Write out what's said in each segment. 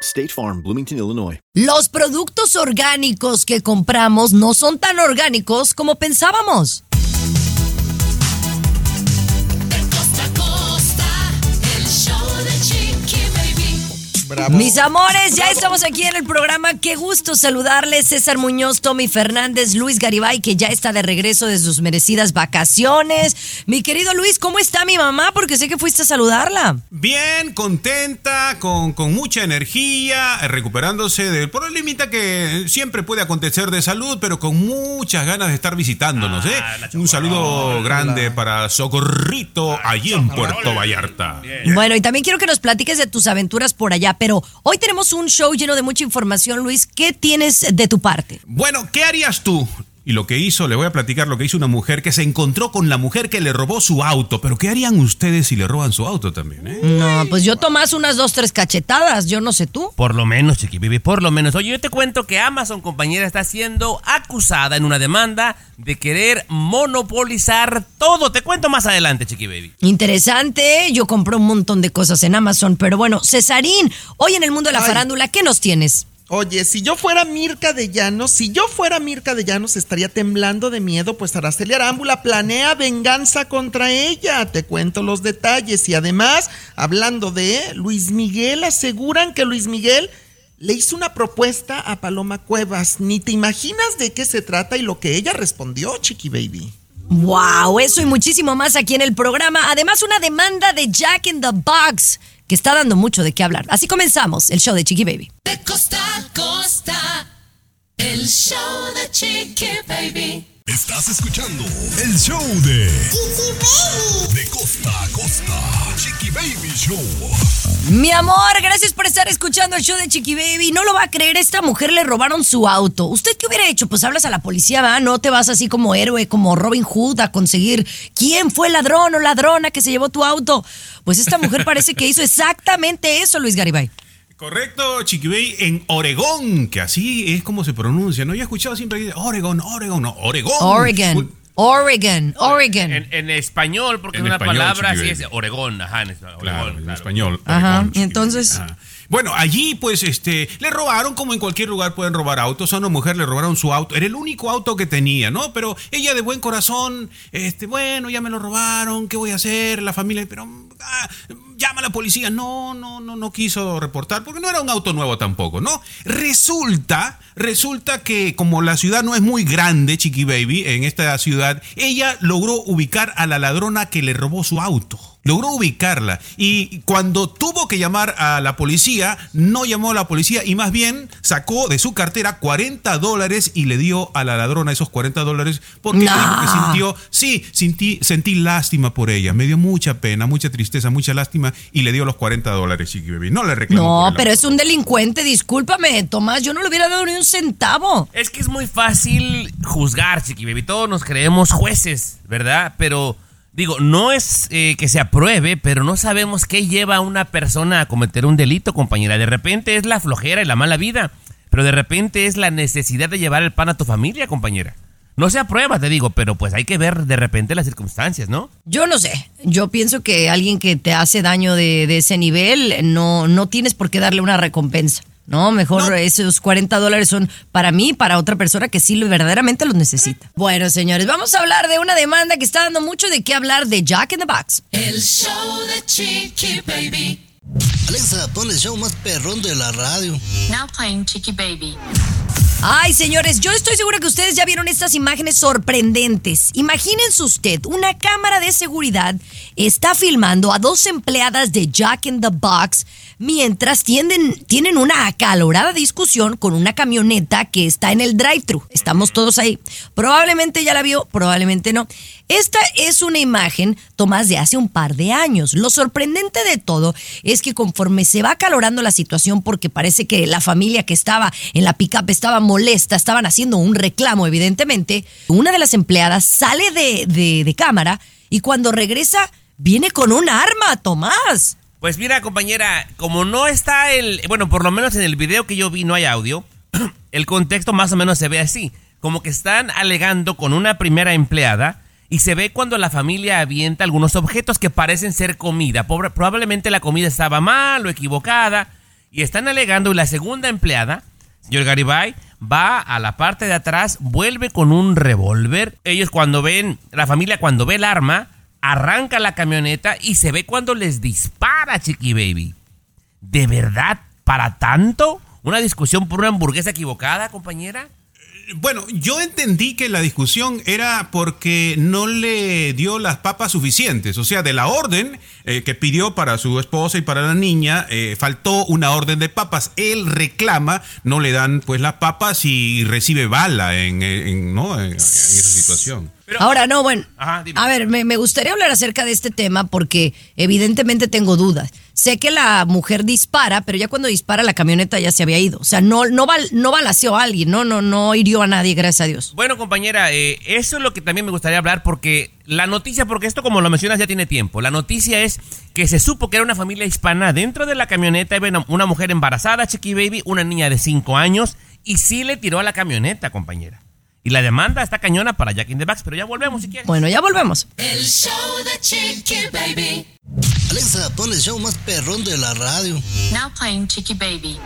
State Farm, Bloomington, Illinois. Los productos orgánicos que compramos no son tan orgánicos como pensábamos. Mis amores, ya estamos aquí en el programa. Qué gusto saludarles. César Muñoz, Tommy Fernández, Luis Garibay, que ya está de regreso de sus merecidas vacaciones. Mi querido Luis, ¿cómo está mi mamá? Porque sé que fuiste a saludarla. Bien, contenta, con, con mucha energía, recuperándose del problemita que siempre puede acontecer de salud, pero con muchas ganas de estar visitándonos. ¿eh? Un saludo grande para Socorrito, allí en Puerto Vallarta. Bueno, y también quiero que nos platiques de tus aventuras por allá, pero hoy tenemos un show lleno de mucha información, Luis. ¿Qué tienes de tu parte? Bueno, ¿qué harías tú? Y lo que hizo, le voy a platicar lo que hizo una mujer que se encontró con la mujer que le robó su auto. Pero ¿qué harían ustedes si le roban su auto también? eh? No, pues yo tomás unas dos, tres cachetadas, yo no sé tú. Por lo menos, Chiqui Baby, por lo menos. Oye, yo te cuento que Amazon, compañera, está siendo acusada en una demanda de querer monopolizar todo. Te cuento más adelante, Chiqui Baby. Interesante, yo compré un montón de cosas en Amazon, pero bueno, Cesarín, hoy en el mundo de la Ay. farándula, ¿qué nos tienes? Oye, si yo fuera Mirka de Llanos, si yo fuera Mirka de Llanos, estaría temblando de miedo, pues Araceli Arámbula planea venganza contra ella. Te cuento los detalles. Y además, hablando de Luis Miguel, aseguran que Luis Miguel le hizo una propuesta a Paloma Cuevas. Ni te imaginas de qué se trata y lo que ella respondió, Chiqui Baby. Wow, eso y muchísimo más aquí en el programa. Además, una demanda de Jack in the Box que está dando mucho de qué hablar. Así comenzamos el show de Chiqui Baby. De costa a costa, el show de Chiqui Baby. Estás escuchando el show de Chiqui Baby. De costa a costa. Chiqui Baby Show. Mi amor, gracias por estar escuchando el show de Chiqui Baby. No lo va a creer, esta mujer le robaron su auto. ¿Usted qué hubiera hecho? Pues hablas a la policía, ¿va? No te vas así como héroe, como Robin Hood a conseguir quién fue el ladrón o ladrona que se llevó tu auto. Pues esta mujer parece que hizo exactamente eso, Luis Garibay. Correcto, Chiquibay, en Oregón, que así es como se pronuncia. No, yo he escuchado siempre que dice Oregón, Oregón, no, Oregón. Oregon, Oregon, Oregon. En, en español, porque En es una español, palabra así es Oregón, ajá, en español. Claro, Oregón, en español. Ajá, Oregón, entonces-. Ajá. Bueno, allí pues este le robaron como en cualquier lugar pueden robar autos. A una mujer le robaron su auto. Era el único auto que tenía, ¿no? Pero ella de buen corazón, este, bueno, ya me lo robaron, ¿qué voy a hacer? La familia, pero ah, llama a la policía. No, no, no, no quiso reportar porque no era un auto nuevo tampoco, ¿no? Resulta, resulta que como la ciudad no es muy grande, Chiqui Baby, en esta ciudad, ella logró ubicar a la ladrona que le robó su auto. Logró ubicarla y cuando tuvo que llamar a la policía, no llamó a la policía y más bien sacó de su cartera 40 dólares y le dio a la ladrona esos 40 dólares porque No. dijo que sintió, sí, sentí, sentí lástima por ella, me dio mucha pena, mucha tristeza, mucha lástima y le dio los 40 dólares, Chiqui Baby. No le reclamó. No, pero es un delincuente, discúlpame, Tomás, yo no le hubiera dado ni un centavo. Es que es muy fácil juzgar, Chiqui Baby. Todos nos creemos jueces, ¿verdad? Pero, digo, no es eh, que se apruebe, pero no sabemos qué lleva a una persona a cometer un delito, compañera. De repente es la flojera y la mala vida, pero de repente es la necesidad de llevar el pan a tu familia, compañera. No se aprueba, te digo, pero pues hay que ver de repente las circunstancias, ¿no? Yo no sé, yo pienso que alguien que te hace daño de, de ese nivel, no, no tienes por qué darle una recompensa. No, mejor esos 40 dólares son para mí, para otra persona que sí lo- verdaderamente los necesita. Bueno, señores, vamos a hablar de una demanda que está dando mucho de qué hablar de Jack in the Box. El show de Chiqui Baby. Alexa, pon el show más perrón de la radio. Now playing Chiqui Baby. Ay, señores, yo estoy segura que ustedes ya vieron estas imágenes sorprendentes. Imagínense usted, una cámara de seguridad está filmando a dos empleadas de Jack in the Box mientras tienden- tienen una acalorada discusión con una camioneta que está en el drive-thru. Estamos todos ahí. Probablemente ya la vio, probablemente no. Esta es una imagen tomada de hace un par de años. Lo sorprendente de todo es es que conforme se va acalorando la situación, porque parece que la familia que estaba en la pickup estaba molesta, estaban haciendo un reclamo, evidentemente, una de las empleadas sale de, de- de cámara y cuando regresa viene con un arma, Tomás. Pues mira, compañera, como no está el. Bueno, por lo menos en el video que yo vi no hay audio. El contexto más o menos se ve así. Como que están alegando con una primera empleada. Y se ve cuando la familia avienta algunos objetos que parecen ser comida. Probablemente la comida estaba mal o equivocada. Y están alegando. Y la segunda empleada, señor Garibay, va a la parte de atrás, vuelve con un revólver. Ellos cuando ven, la familia cuando ve el arma, arranca la camioneta y se ve cuando les dispara, Chiqui Baby. ¿De verdad? ¿Para tanto? ¿Una discusión por una hamburguesa equivocada, compañera? Bueno, yo entendí que la discusión era porque no le dio las papas suficientes. O sea, de la orden eh, que pidió para su esposa y para la niña, eh, faltó una orden de papas. Él reclama, no le dan pues las papas y recibe bala en, en- ¿no? en- en esa situación. Ahora, no, bueno. Ajá, a ver, me, me gustaría hablar acerca de este tema porque evidentemente tengo dudas. Sé que la mujer dispara, pero ya cuando dispara la camioneta ya se había ido. O sea, no, no, bal- no balaceó a alguien, no, no, no hirió a nadie, gracias a Dios. Bueno, compañera, eh, eso es lo que también me gustaría hablar porque la noticia, porque esto como lo mencionas ya tiene tiempo, la noticia es que se supo que era una familia hispana, dentro de la camioneta había una, una mujer embarazada, Chiqui Baby, una niña de 5 años, y sí le tiró a la camioneta, compañera. Y la demanda está cañona para Jack in the Box, pero ya volvemos si quieres. Bueno, ya volvemos. El show de Chiqui Baby. Alexa, pon el show más perrón de la radio. Now playing Chicky Baby.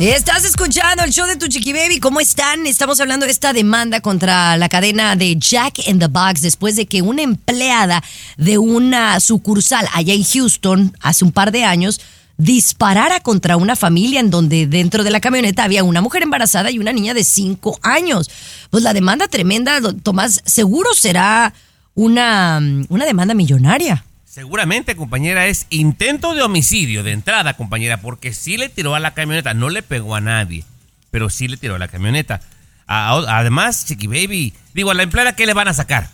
Estás escuchando el show de tu chiqui baby. ¿Cómo están? Estamos hablando de esta demanda contra la cadena de Jack in the Box después de que una empleada de una sucursal allá en Houston hace un par de años disparara contra una familia en donde dentro de la camioneta había una mujer embarazada y una niña de 5 años. Pues la demanda tremenda, Tomás, seguro será una, una demanda millonaria. Seguramente, compañera, es intento de homicidio de entrada, compañera, porque sí le tiró a la camioneta, no le pegó a nadie, pero sí le tiró a la camioneta. A- además, Chiqui Baby, digo, a la empleada, ¿qué le van a sacar?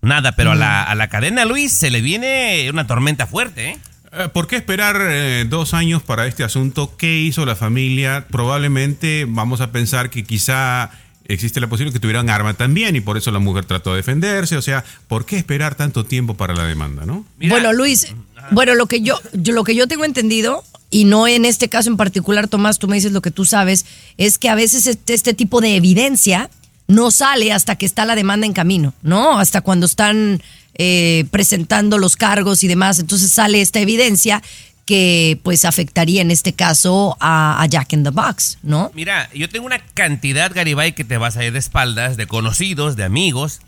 Nada, pero a, la, a la cadena, Luis, se le viene una tormenta fuerte, ¿eh? Eh, ¿Por qué esperar eh, dos años para este asunto? ¿Qué hizo la familia? Probablemente vamos a pensar que quizá existe la posibilidad que tuvieran arma también y por eso la mujer trató de defenderse. O sea, ¿por qué esperar tanto tiempo para la demanda, no? Mira, Bueno, Luis, bueno, lo que yo, yo- lo que yo tengo entendido, y no en este caso en particular, Tomás, tú me dices lo que tú sabes, es que a veces este, este tipo de evidencia no sale hasta que está la demanda en camino, ¿no? Hasta cuando están eh, presentando los cargos y demás. Entonces sale esta evidencia que pues afectaría en este caso a, Jack in the Box, ¿no? Mira, yo tengo una cantidad, Garibay, que te vas a ir de espaldas, de conocidos, de amigos,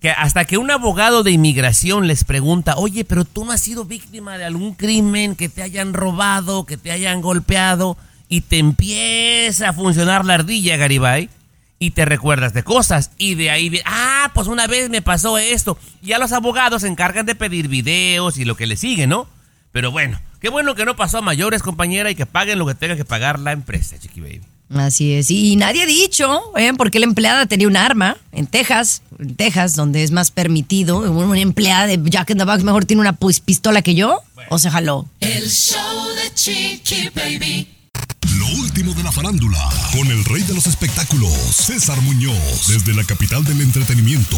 que hasta que un abogado de inmigración les pregunta, oye, pero tú no has sido víctima de algún crimen, que te hayan robado, que te hayan golpeado, y te empieza a funcionar la ardilla, Garibay, y te recuerdas de cosas, y de ahí, ah, pues una vez me pasó esto, y ya los abogados se encargan de pedir videos y lo que le sigue, ¿no? Pero bueno, qué bueno que no pasó a mayores, compañera, y que paguen lo que tenga que pagar la empresa, Chiqui Baby. Así es. Y nadie ha dicho, ¿eh? porque la empleada tenía un arma en Texas, en Texas, donde es más permitido. Una empleada de Jack in the Box mejor tiene una pues, pistola que yo, o se jaló. El show de Chiqui Baby. Último de la farándula, con el rey de los espectáculos, César Muñoz, desde la capital del entretenimiento,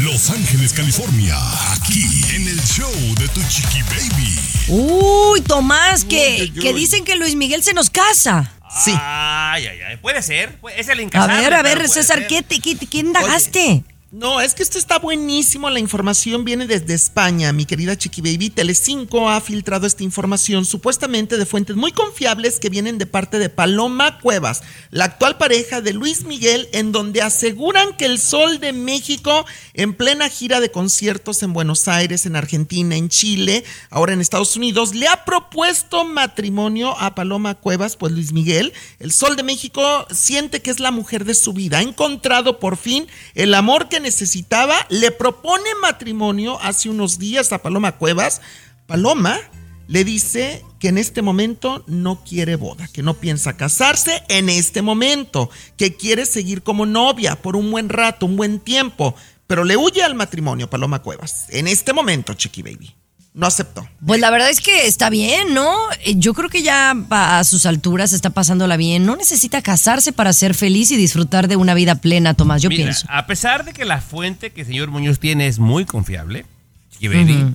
Los Ángeles, California, aquí en el show de Tu Chiqui Baby. Uy, Tomás, que, que dicen que Luis Miguel se nos casa. Sí. Ay, ay, ay. Puede ser. Es el A incasable. ver, a ver, César. ¿qué, te, qué, te- qué indagaste? No, es que esto está buenísimo. La información viene desde España. Mi querida Chiqui Baby, Telecinco ha filtrado esta información supuestamente de fuentes muy confiables que vienen de parte de Paloma Cuevas, la actual pareja de Luis Miguel, en donde aseguran que el Sol de México, en plena gira de conciertos en Buenos Aires, en Argentina, en Chile, ahora en Estados Unidos, le ha propuesto matrimonio a Paloma Cuevas, pues Luis Miguel, el Sol de México siente que es la mujer de su vida, ha encontrado por fin el amor que necesitaba, le propone matrimonio hace unos días a Paloma Cuevas. Paloma le dice que en este momento no quiere boda, que no piensa casarse en este momento, que quiere seguir como novia por un buen rato, un buen tiempo, pero le huye al matrimonio Paloma Cuevas. En este momento, Chiqui Baby. No aceptó. Pues la verdad es que está bien, ¿no? Eh, Yo creo que ya a sus alturas está pasándola bien. No necesita casarse para ser feliz y disfrutar de una vida plena, Tomás. Yo Mira, pienso. a pesar de que la fuente que el señor Muñoz tiene es muy confiable, Chiqui Baby,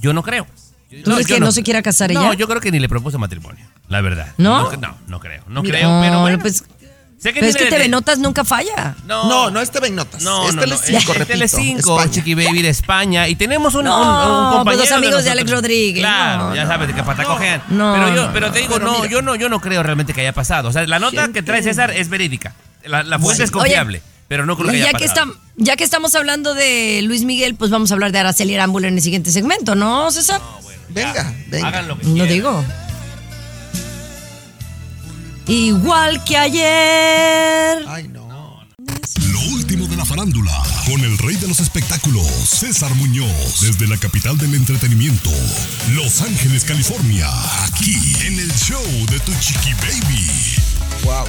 yo no creo. ¿Tú crees que no se quiera casar No, ella? yo creo que ni le propuso matrimonio, la verdad. ¿No? No, no, creo. No Mira. creo, pero No, bueno. pues, sé pero es que tiene TV de- Notas nunca falla. No, No, no es TV Notas. No, es no, no, Telecinco, es repito. Telecinco, España. Chiqui Baby de España. Y tenemos un, No, un- un pues compañero los amigos de. Alex Rodríguez. Claro, No, ya no. sabes de que patacojean. No, pero yo, no, pero no. te digo, Pero no, mira. yo no, yo no creo realmente que haya pasado. O sea, la nota que trae César es verídica. La, la fuente Sí. es confiable, pero no creo que haya ya que, pasado. estam- ya que estamos hablando de Luis Miguel, pues vamos a hablar de Araceli Arámbula en el siguiente segmento, ¿no, César? Venga, venga. Hagan lo que No digo. Igual que ayer. Ay, no. Lo último de la farándula, con el rey de los espectáculos, César Muñoz, desde la capital del entretenimiento, Los Ángeles, California, aquí en el show de tu chiqui baby. Wow.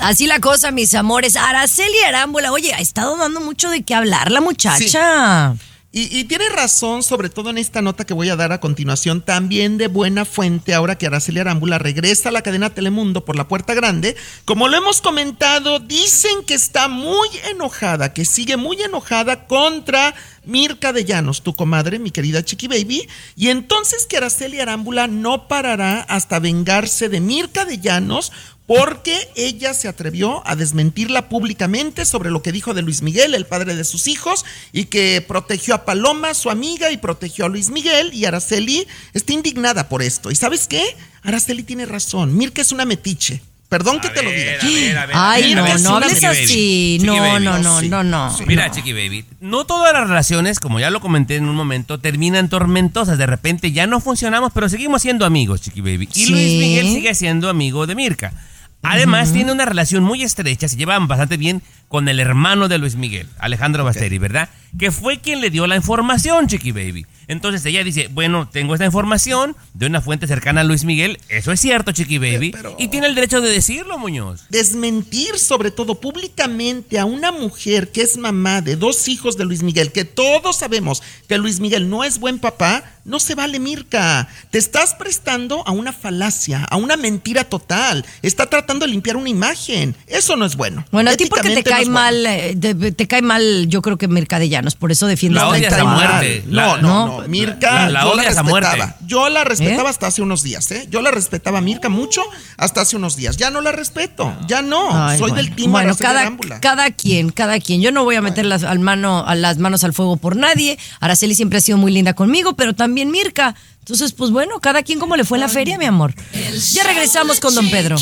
Así la cosa, mis amores. Araceli Arámbula, oye, ha estado dando mucho de qué hablar la muchacha. Y, tiene razón, sobre todo en esta nota que voy a dar a continuación, también de buena fuente, ahora que Araceli Arámbula regresa a la cadena Telemundo por la puerta grande. Como lo hemos comentado, dicen que está muy enojada, que sigue muy enojada contra Mirka de Llanos, tu comadre, mi querida Chiqui Baby. Y entonces que Araceli Arámbula no parará hasta vengarse de Mirka de Llanos porque ella se atrevió a desmentirla públicamente sobre lo que dijo de Luis Miguel, el padre de sus hijos, y que protegió a Paloma, su amiga, y protegió a Luis Miguel, y Araceli está indignada por esto. ¿Y sabes qué? Araceli tiene razón, Mirka es una metiche. Perdón que te lo diga. A ver, a ver, Ay, no, no hables así. No, Baby. no, no, sí. no, no. Mira, no. Chiqui Baby, no todas las relaciones, como ya lo comenté en un momento, terminan tormentosas. De repente ya no funcionamos, pero seguimos siendo amigos, Chiqui Baby. Y Sí. Luis Miguel sigue siendo amigo de Mirka. Además, tiene una relación muy estrecha, se llevan bastante bien con el hermano de Luis Miguel, Alejandro Basteri, ¿verdad? Que fue quien le dio la información, Chiqui Baby. Entonces ella dice, bueno, tengo esta información de una fuente cercana a Luis Miguel, eso es cierto, Chiqui Baby, pero- y tiene el derecho de decirlo, Muñoz. desmentir sobre todo públicamente a una mujer que es mamá de dos hijos de Luis Miguel, que todos sabemos que Luis Miguel no es buen papá, no se vale Mirka. Te estás prestando a una falacia, a una mentira total. Está tratando de limpiar una imagen. Eso no es bueno. Bueno, a ti porque te no cae bueno. mal, eh, te, te cae mal, yo creo que Mercadellanos, por eso defiendes La odias a muerte. No, La- no, no. Mirka, la- la yo la odias a respetaba. muerte. Yo la respetaba ¿Eh? hasta hace unos días, ¿eh? Yo la respetaba a Mirka mucho hasta hace unos días. Ya no la respeto. Ya no. Ay, Soy bueno. del team Bueno, cada, cada quien, cada quien. Yo no voy a meter las, al mano, a las manos al fuego por nadie. Araceli siempre ha sido muy linda conmigo, pero también Mirka. Entonces, pues bueno, cada quien como le fue en la feria, mi amor. Ya regresamos con don Pedro.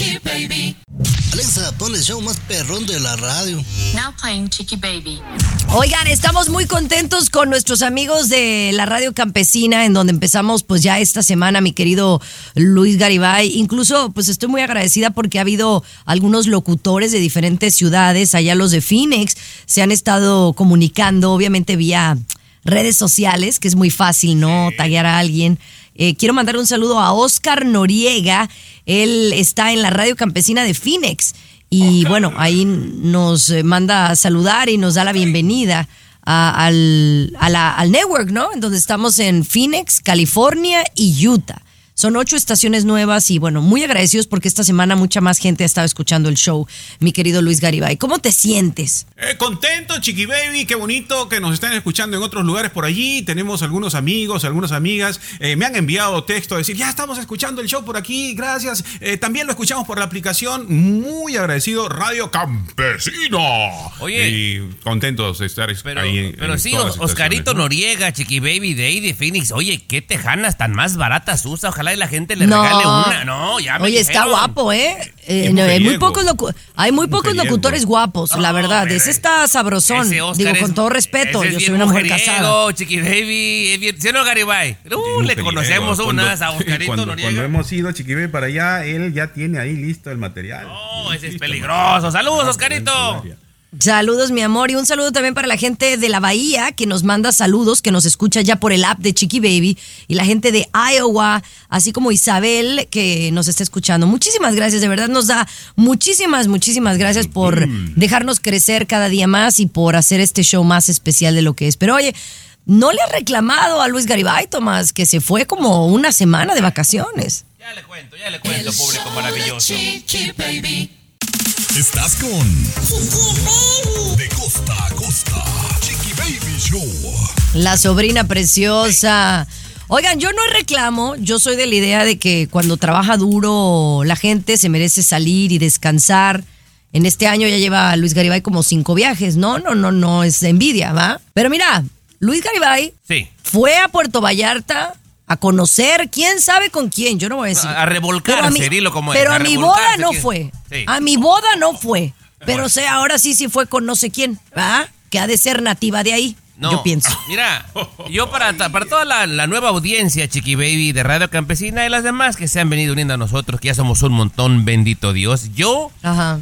Alexa, pon el show más perrón de la radio. Now playing Chiqui Baby. Oigan, estamos muy contentos con nuestros amigos de la Radio Campesina, en donde empezamos pues ya esta semana, mi querido Luis Garibay. Incluso pues estoy muy agradecida porque ha habido algunos locutores de diferentes ciudades, allá los de Phoenix, se han estado comunicando, obviamente vía redes sociales, que es muy fácil, ¿no? Taguear a alguien. Eh, quiero mandar un saludo a Oscar Noriega. Él está en la radio campesina de Phoenix. Y bueno, ahí nos eh, manda a saludar y nos da la bienvenida a- al, a la- al network, ¿no? En donde estamos en Phoenix, California y Utah. Son ocho estaciones nuevas y bueno, muy agradecidos porque esta semana mucha más gente ha estado escuchando el show, mi querido Luis Garibay. ¿Cómo te sientes? Eh, contento, Chiqui Baby, qué bonito que nos están escuchando en otros lugares por allí. Tenemos algunos amigos, algunas amigas. eh, me han enviado texto a decir, ya estamos escuchando el show por aquí, gracias. Eh, también lo escuchamos por la aplicación. Muy agradecido, Radio Campesino. Oye. Y contentos de estar Pero, ahí en, pero en sí, Oscarito. Noriega, Chiqui Baby, Day de Phoenix. Oye, qué tejanas tan más baratas usa. Ojalá y la gente le No. regale una. No, ya me Oye, está dijeron. guapo, ¿eh? Eh, no, hay, muy pocos locu- hay muy pocos Mujeriego. locutores guapos, la No, verdad. hombre. Ese está sabrosón. Ese Oscar Digo, es- con todo respeto, ese es yo bien soy una mujer casada. Chiqui Baby, es bien. ¿Sí no, Garibay? Uh, le conocemos Cuando- unas a Oscarito cuando, Noriega. cuando hemos ido a Chiquibé para allá, él ya tiene ahí listo el material. No, ese es peligroso. Saludos, Oscarito. Saludos, mi amor, y un saludo también para la gente de la Bahía que nos manda saludos, que nos escucha ya por el app de Chiqui Baby, y la gente de Iowa, así como Isabel que nos está escuchando. Muchísimas gracias, de verdad nos da muchísimas, muchísimas gracias por dejarnos crecer cada día más y por hacer este show más especial de lo que es. Pero oye, no le ha reclamado a Luis Garibay, Tomás, que se fue como una semana de vacaciones. Ya le cuento, ya le cuento, público maravilloso. Chiqui baby. Estás con De costa a costa. Chiqui Baby Show. La sobrina preciosa. Oigan, yo no reclamo, yo soy de la idea de que cuando trabaja duro la gente se merece salir y descansar. En este año ya lleva Luis Garibay como cinco viajes. No, no, no, no, es envidia, ¿va? Pero mira, Luis Garibay Sí. fue a Puerto Vallarta a conocer quién sabe con quién, yo no voy a decir. A- a revolcarse, Pero mi- dilo como es, Pero a a mi boda no ¿quién? fue. Sí. A mi boda no fue. Pero sé, ahora sí sí fue con no sé quién, ¿verdad? Que ha de ser nativa de ahí, No, yo pienso. Mira, yo para, para toda la, la nueva audiencia, Chiqui Baby, de Radio Campesina y las demás que se han venido uniendo a nosotros, que ya somos un montón, bendito Dios. Yo, Ajá.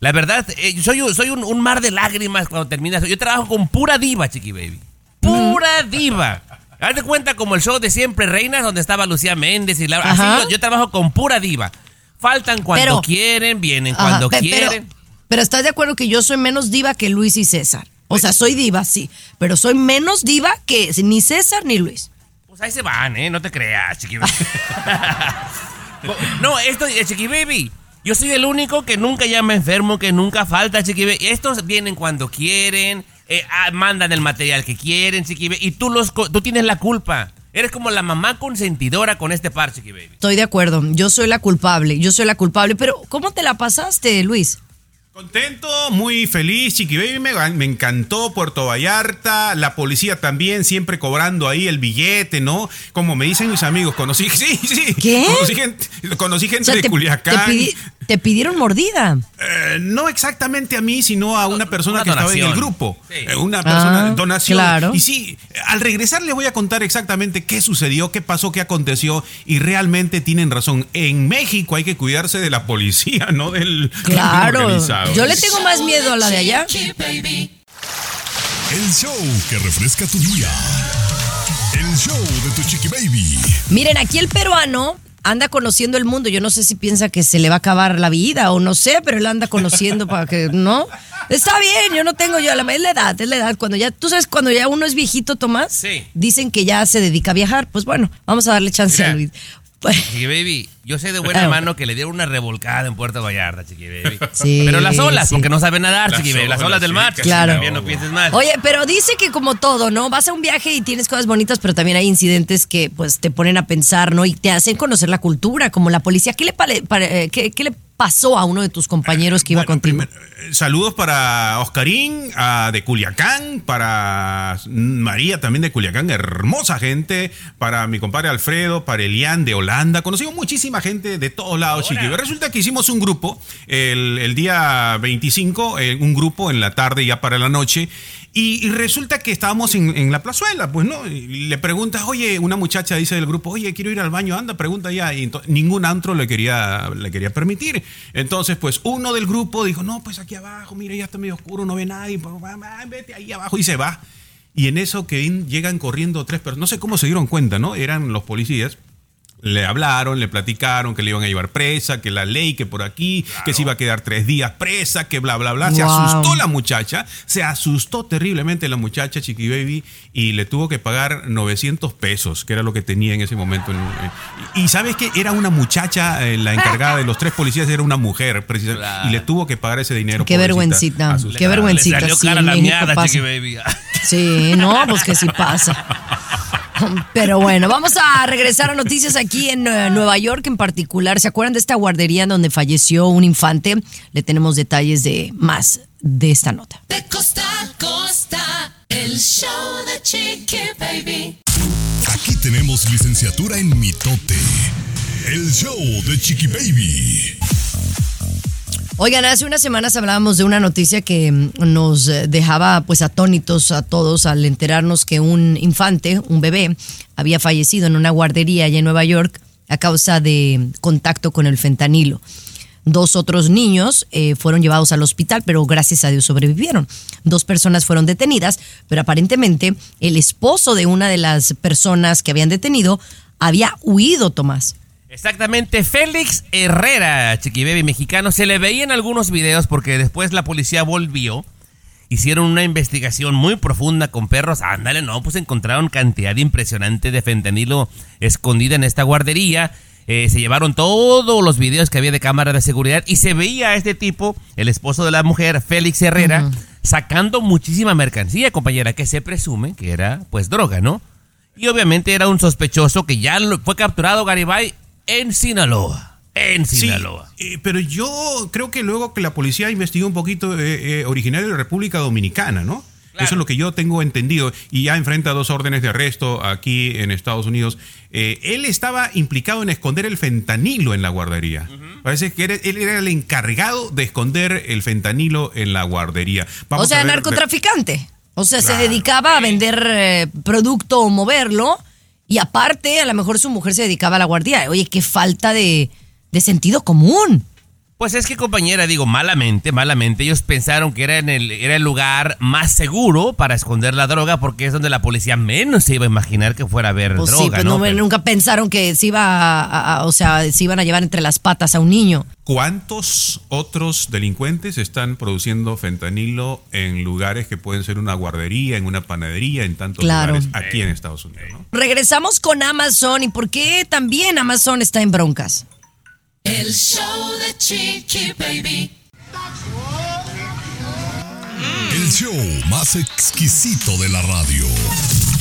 la verdad, eh, soy, soy un, un mar de lágrimas cuando terminas. Yo trabajo con pura diva, Chiqui Baby. Pura diva. Haz de cuenta como el show de Siempre Reinas, donde estaba Lucía Méndez y Laura. Así yo, yo trabajo con pura diva. Faltan cuando Pero- quieren, vienen Ajá, cuando pe- quieren. Pero, pero estás de acuerdo que yo soy menos diva que Luis y César. O sea, soy diva, sí. Pero soy menos diva que ni César ni Luis. Pues ahí se van, ¿eh? No te creas, Chiqui Baby. no, esto, eh, Chiqui Baby. Yo soy el único que nunca llama enfermo, que nunca falta, Chiqui Baby. Estos vienen cuando quieren, eh, ah, mandan el material que quieren, Chiqui Baby. Y tú, los, tú tienes la culpa. Eres como la mamá consentidora con este par, Chiqui Baby. Estoy de acuerdo. Yo soy la culpable. Yo soy la culpable. Pero, ¿cómo te la pasaste, Luis? Contento, muy feliz, Chiqui Baby, me, me encantó Puerto Vallarta, la policía también siempre cobrando ahí el billete, ¿no? Como me dicen mis amigos, conocí, sí, sí, ¿Qué? conocí gente, conocí gente O sea, de te, Culiacán. te pidi- te pidieron mordida. Eh, no exactamente a mí, sino a una persona una que estaba en el grupo. Sí. Eh, Una persona, Ah, donación. claro. Y sí, al regresar les voy a contar exactamente qué sucedió, qué pasó, qué aconteció. Y realmente tienen razón. En México hay que cuidarse de la policía, no del Claro. organizado. Yo le tengo más miedo a la de allá. Chiqui baby. El show que refresca tu día. El show de tu Chiqui Baby. Miren, aquí el peruano anda conociendo el mundo. Yo no sé si piensa que se le va a acabar la vida o no sé, pero él anda conociendo para que, ¿no? Está bien, yo no tengo yo, la- es la edad, es la edad. Cuando ya, tú sabes, cuando ya uno es viejito, Tomás, Sí. dicen que ya se dedica a viajar. Pues bueno, vamos a darle chance Mira. a Luis. Pues, Chiqui Baby, yo sé de buena Ah, mano que le dieron una revolcada en Puerto Vallarta, Chiqui Baby. Sí, Pero las olas, sí. porque no sabe nadar, Las Chiqui Baby. Las olas, del sí, mar, casi Claro. También no pienses mal. Oye, pero dice que como todo, ¿no? Vas a un viaje y tienes cosas bonitas, pero también hay incidentes que pues te ponen a pensar, ¿no? Y te hacen conocer la cultura, como la policía. ¿Qué le, pare- pare- eh, qué, qué le pasó a uno de tus compañeros que iba Bueno, contigo? primer- eh, saludos para Oscarín, ah, de Culiacán, para María también de Culiacán, hermosa gente, para mi compadre Alfredo, para Elian de Holanda. Conocimos muchísima gente de todos lados, Chiqui. Resulta que hicimos un grupo el, el día 25, eh, un grupo en la tarde ya para la noche. Y, resulta que estábamos en, en la plazuela, pues, ¿no? Y le preguntas, oye, una muchacha dice del grupo, oye, quiero ir al baño, anda, pregunta ya. Y ningún antro le quería, le quería permitir. Entonces, pues, uno del grupo dijo, no, pues aquí abajo, mira, ya está medio oscuro, no ve nadie, pues, vete ahí abajo y se va. Y en eso que llegan corriendo tres personas, no sé cómo se dieron cuenta, ¿no? Eran los policías. Le hablaron, le platicaron que le iban a llevar presa, que la ley, que por aquí, que se iba a quedar tres días presa, que bla, bla, bla. Se Wow. asustó la muchacha, se asustó terriblemente la muchacha, Chiqui Baby, y le tuvo que pagar 900 pesos, que era lo que tenía en ese momento. en- en- y sabes que era una muchacha, eh, la encargada de los tres policías era una mujer, precisamente, Claro. y le tuvo que pagar ese dinero. Qué vergüencita, qué vergüencita. Le salió cara la. Chiqui Baby. Sí, no, pues que sí pasa. Pero bueno, vamos a regresar a noticias aquí en eh, Nueva York en particular. ¿Se acuerdan de esta guardería en donde falleció un infante? Le tenemos detalles de más de esta nota. De costa a costa, el show de Chiqui Baby. Aquí tenemos licenciatura en mitote. El show de Chiqui Baby. Oigan, hace unas semanas hablábamos de una noticia que mm, nos eh, dejaba pues atónitos a todos al enterarnos que un infante, un bebé, había fallecido en una guardería allá en Nueva York a causa de contacto con el fentanilo. Dos otros niños eh, fueron llevados al hospital, pero gracias a Dios sobrevivieron. Dos personas fueron detenidas, pero aparentemente el esposo de una de las personas que habían detenido había huido, Tomás. Exactamente, Félix Herrera, Chiqui Baby mexicano, se le veía en algunos videos porque después la policía volvió hicieron una investigación muy profunda con perros. Ándale, no, pues encontraron cantidad impresionante de fentanilo escondida en esta guardería. Eh, se llevaron todos los videos que había de cámara de seguridad y se veía a este tipo, el esposo de la mujer, Félix Herrera, sacando muchísima mercancía, compañera, que se presume que era pues droga, ¿no? Y obviamente era un sospechoso que ya lo- fue capturado Garibay en Sinaloa. En Sí, Sinaloa. eh, pero yo creo que luego que la policía investigó un poquito, eh, eh, originario de República Dominicana, ¿no? Eso es lo que yo tengo entendido. Y ya enfrenta dos órdenes de arresto aquí en Estados Unidos. Eh, él estaba implicado en esconder el fentanilo en la guardería. Parece que era- él era el encargado de esconder el fentanilo en la guardería. Vamos o sea, a ver- narcotraficante. O sea, Claro. se dedicaba a vender eh, producto o moverlo. Y aparte, a lo mejor su mujer se dedicaba a la guardia. Oye, qué falta de, de sentido común. Pues es que compañera, digo, malamente, malamente, ellos pensaron que era, en el, era el lugar más seguro para esconder la droga porque es donde la policía menos se iba a imaginar que fuera a haber Pues sí, droga, pues ¿no? no, Pero- nunca pensaron que se iba a, a- a- o sea, se iban a llevar entre las patas a un niño. ¿Cuántos otros delincuentes están produciendo fentanilo en lugares que pueden ser una guardería, en una panadería, en tantos Claro. lugares aquí en Estados Unidos? ¿no? Regresamos con Amazon y por qué también Amazon está en broncas. El show de Chiqui Baby. El show más exquisito de la radio.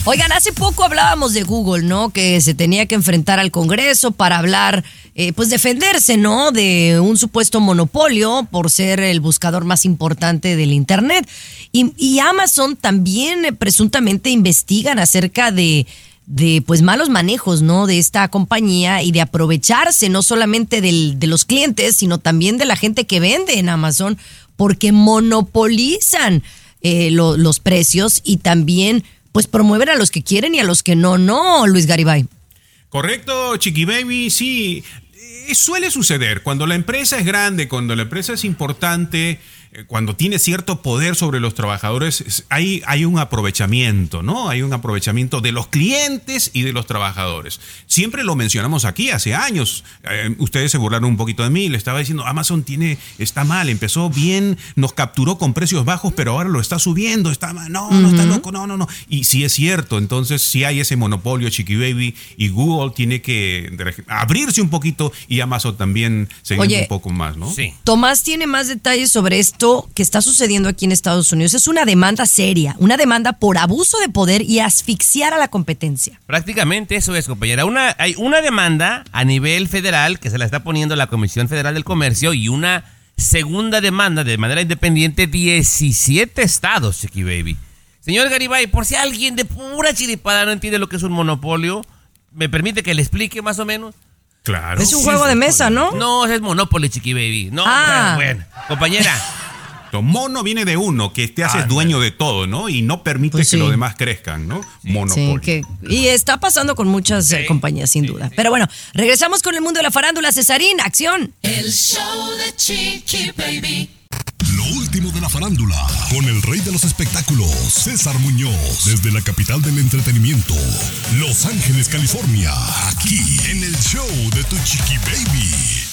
Oigan, hace poco hablábamos de Google, ¿no? Que se tenía que enfrentar al Congreso para hablar, eh, pues defenderse, ¿no? De un supuesto monopolio por ser el buscador más importante del Internet. Y, y Amazon también eh, presuntamente investigan acerca de, de, pues, malos manejos, ¿no? De esta compañía y de aprovecharse no solamente del- de los clientes, sino también de la gente que vende en Amazon, porque monopolizan eh, lo- los precios y también pues promueven a los que quieren y a los que no, no, Luis Garibay. Correcto, Chiqui Baby, sí. Eh, Suele suceder cuando la empresa es grande, cuando la empresa es importante, cuando tiene cierto poder sobre los trabajadores, es- hay, hay un aprovechamiento, ¿no? Hay un aprovechamiento de los clientes y de los trabajadores. Siempre lo mencionamos aquí hace años. Eh, ustedes se burlaron un poquito de mí, le estaba diciendo, Amazon tiene, está mal, empezó bien, nos capturó con precios bajos, pero ahora lo está subiendo, está mal. No, no está loco, no, no, no. Y sí es cierto, entonces sí hay ese monopolio, Chiqui Baby, y Google tiene que abrirse un poquito y Amazon también seguir Oye, un poco más, ¿no? Sí. Tomás tiene más detalles sobre esto que está sucediendo aquí en Estados Unidos. Es una demanda seria, una demanda por abuso de poder y asfixiar a la competencia. Prácticamente eso es, compañera. Una, hay una demanda a nivel federal que se la está poniendo la Comisión Federal del Comercio y una segunda demanda de manera independiente 17 estados, Chiqui Baby. Señor Garibay, por si alguien de pura chiripada no entiende lo que es un monopolio, ¿me permite que le explique más o menos? Claro. Es un juego de mesa, ¿no? No, es Monopoly, Chiqui Baby. No, Ah. bueno, bueno. compañera. Mono viene de uno, que te haces Ah, dueño de todo, ¿no? Y no permite Pues que sí. los demás crezcan, ¿no? Sí, Monopolio. que- y está pasando con muchas eh, compañías, sin duda. Pero bueno, regresamos con el mundo de la farándula. Cesarín, acción. El show de Chiqui Baby. Lo último de la farándula, con el rey de los espectáculos, César Muñoz, desde la capital del entretenimiento, Los Ángeles, California, aquí en el show de tu chiqui baby.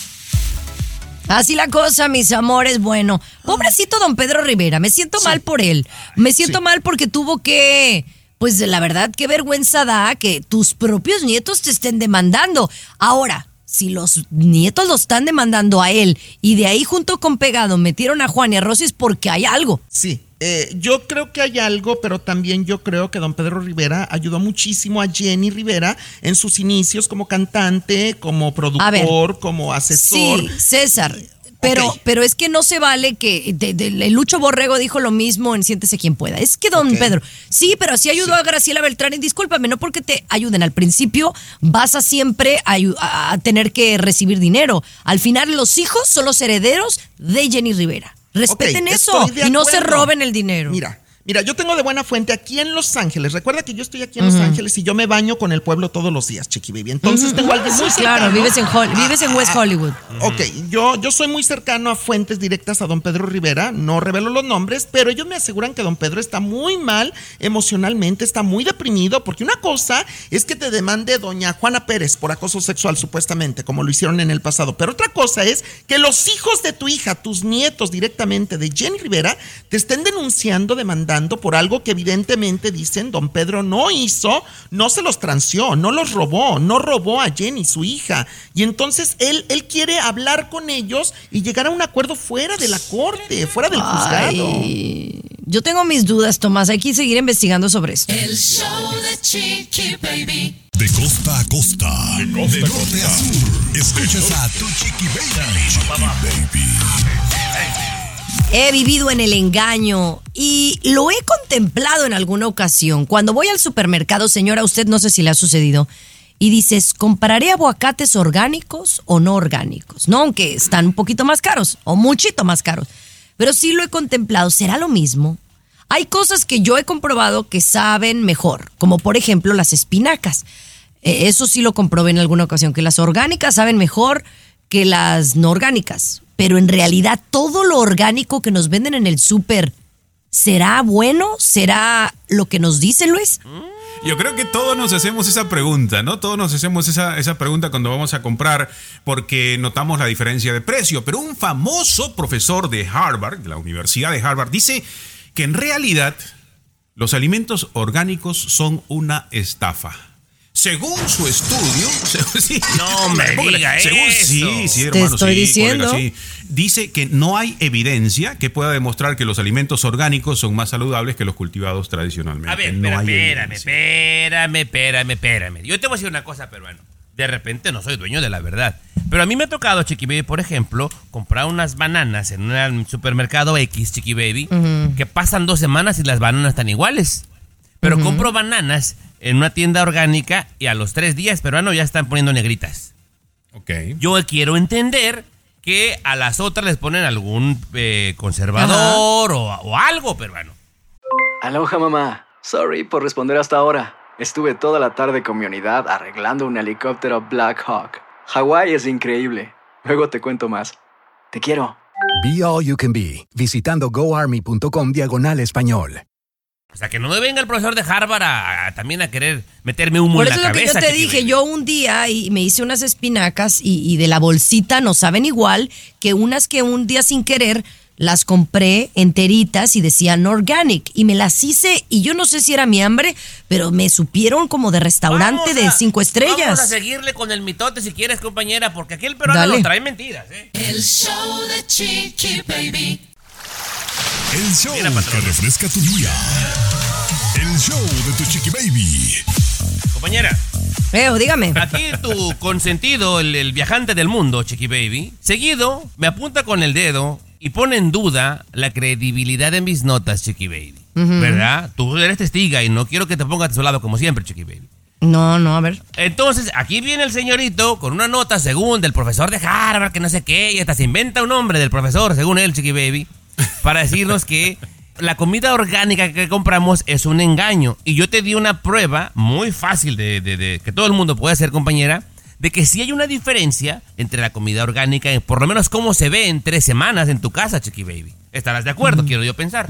Así la cosa, mis amores. Bueno, pobrecito don Pedro Rivera, me siento mal por él. Me siento mal porque tuvo que, pues la verdad, qué vergüenza da que tus propios nietos te estén demandando. Ahora, si los nietos lo están demandando a él y de ahí junto con Pegado metieron a Juan y a Rosy es porque hay algo. Sí, eh, yo creo que hay algo, pero también yo creo que don Pedro Rivera ayudó muchísimo a Jenny Rivera en sus inicios como cantante, como ver. productor, como asesor. Sí, César. Pero, pero es que no se vale que de- Lucho Borrego dijo lo mismo en Siéntese quien pueda. Es que don. Pedro, sí, pero así ayudó a Graciela Beltrán y discúlpame, no porque te ayuden al principio, vas a siempre a tener que recibir dinero. Al final los hijos son los herederos de Jenny Rivera. Respeten eso y no se roben el dinero. Mira, Mira, yo tengo de buena fuente aquí en Los Ángeles. Recuerda que yo estoy aquí en Los. Ángeles y yo me baño con el pueblo todos los días, Chiqui Baby. Entonces tengo a alguien Sí, muy claro, vives en Hol- vives en West Hollywood. Ok, yo, yo soy muy cercano a fuentes directas a don Pedro Rivera. No revelo los nombres, pero ellos me aseguran que don Pedro está muy mal emocionalmente, está muy deprimido, porque una cosa es que te demande doña Juana Pérez por acoso sexual, supuestamente, como lo hicieron en el pasado. Pero otra cosa es que los hijos de tu hija, tus nietos directamente de Jenny Rivera, te estén denunciando, demandando por algo que evidentemente dicen don Pedro no hizo, no se los transió, no los robó, no robó a Jenny, su hija. Y entonces él, él quiere hablar con ellos y llegar a un acuerdo fuera de la corte, fuera del juzgado. Ay, yo tengo mis dudas, Tomás. Hay que seguir investigando sobre esto. El show de Chiqui Baby. De costa a costa, de, norte a sur, escuchas a tu chiqui baby. Chiqui baby. He vivido en el engaño y lo he contemplado en alguna ocasión. Cuando voy al supermercado, señora, usted no sé si le ha sucedido, y dices, ¿compraré aguacates orgánicos o no orgánicos? No, aunque están un poquito más caros o muchito más caros. Pero sí lo he contemplado. ¿Será lo mismo? Hay cosas que yo he comprobado que saben mejor, como por ejemplo las espinacas. Eh, Eso sí lo comprobé en alguna ocasión, que las orgánicas saben mejor que las no orgánicas. Pero en realidad todo lo orgánico que nos venden en el súper, ¿será bueno? ¿Será lo que nos dice Luis? Yo creo que todos nos hacemos esa pregunta, ¿no? Todos nos hacemos esa, esa pregunta cuando vamos a comprar porque notamos la diferencia de precio. Pero un famoso profesor de Harvard, de la Universidad de Harvard, dice que en realidad los alimentos orgánicos son una estafa. Según su estudio, sí, No me diga según, eso. Sí, sí, Te hermano, estoy sí, diciendo. colega, sí. Dice que no hay evidencia que pueda demostrar que los alimentos orgánicos son más saludables que los cultivados tradicionalmente. A ver, no espérame, evidencia. espérame, espérame, espérame. Yo te voy a decir una cosa, peruano. De repente no soy dueño de la verdad. Pero a mí me ha tocado, Chiqui Baby, por ejemplo, comprar unas bananas en un supermercado X, Chiqui Baby, que pasan dos semanas y las bananas están iguales. Pero compro bananas en una tienda orgánica y a los tres días, peruano, ya están poniendo negritas. Ok. Yo quiero entender que a las otras les ponen algún eh, conservador o, o algo, peruano. Aloha mamá. Sorry por responder hasta ahora. Estuve toda la tarde con mi unidad arreglando un helicóptero Black Hawk. Hawái es increíble. Luego te cuento más. Te quiero. Be All You Can Be, visitando goarmy.com diagonal español. O sea, que no me venga el profesor de Harvard a, a- también a querer meterme humo Por en eso la es lo que cabeza. yo te Chiqui dije, Baby. yo un día y me hice unas espinacas y, y de la bolsita no saben igual que unas que un día sin querer las compré enteritas y decían organic y me las hice y yo no sé si era mi hambre, pero me supieron como de restaurante Vamos de a- cinco Vamos a estrellas. seguirle con el mitote si quieres, compañera, porque aquí el peruano Dale. nos trae mentiras, ¿eh? El show de Chiqui Baby. El show que refresca tu día. El show de tu chiqui baby. Compañera. Veo, dígame. Aquí tu consentido, el, el viajante del mundo, Chiqui Baby, seguido me apunta con el dedo y pone en duda la credibilidad de mis notas, Chiqui Baby. Ujú. ¿Verdad? Tú eres testiga y no quiero que te pongas a su lado como siempre, Chiqui Baby. No, no, a ver. Entonces, aquí viene el señorito con una nota según del profesor de Harvard, que no sé qué, y hasta se inventa un nombre del profesor, según él, Chiqui Baby, para decirnos que la comida orgánica que compramos es un engaño. Y yo te di una prueba muy fácil de, de- de- que todo el mundo puede hacer, compañera, de que sí hay una diferencia entre la comida orgánica y por lo menos cómo se ve en tres semanas en tu casa, Chiqui Baby. ¿Estarás de acuerdo? Quiero yo pensar.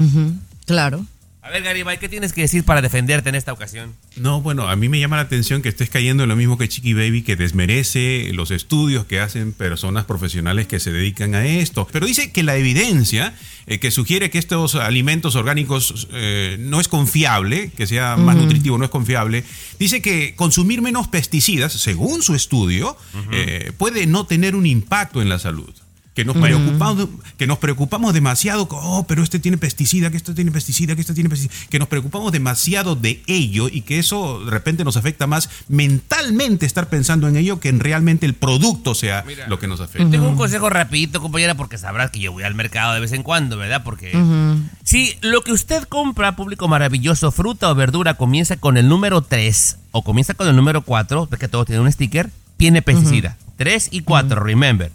Claro. A ver, Garibay, ¿qué tienes que decir para defenderte en esta ocasión? No, bueno, a mí me llama la atención que estés cayendo en lo mismo que Chiqui Baby, que desmerece los estudios que hacen personas profesionales que se dedican a esto. Pero dice que la evidencia eh, que sugiere que estos alimentos orgánicos eh, no es confiable, que sea más nutritivo no es confiable, dice que consumir menos pesticidas, según su estudio, eh, puede no tener un impacto en la salud. Que nos, preocupamos, que nos preocupamos demasiado, oh, pero este tiene pesticida, que esto tiene pesticida, que esto tiene pesticida, que nos preocupamos demasiado de ello y que eso de repente nos afecta más mentalmente estar pensando en ello que en realmente el producto sea lo que nos afecta. Tengo un consejo rapidito, compañera, porque sabrás que yo voy al mercado de vez en cuando, ¿verdad? Porque si lo que usted compra, público maravilloso, fruta o verdura, comienza con el número 3 o comienza con el número 4, ves que todo tiene un sticker, tiene pesticida. 3 y 4, remember.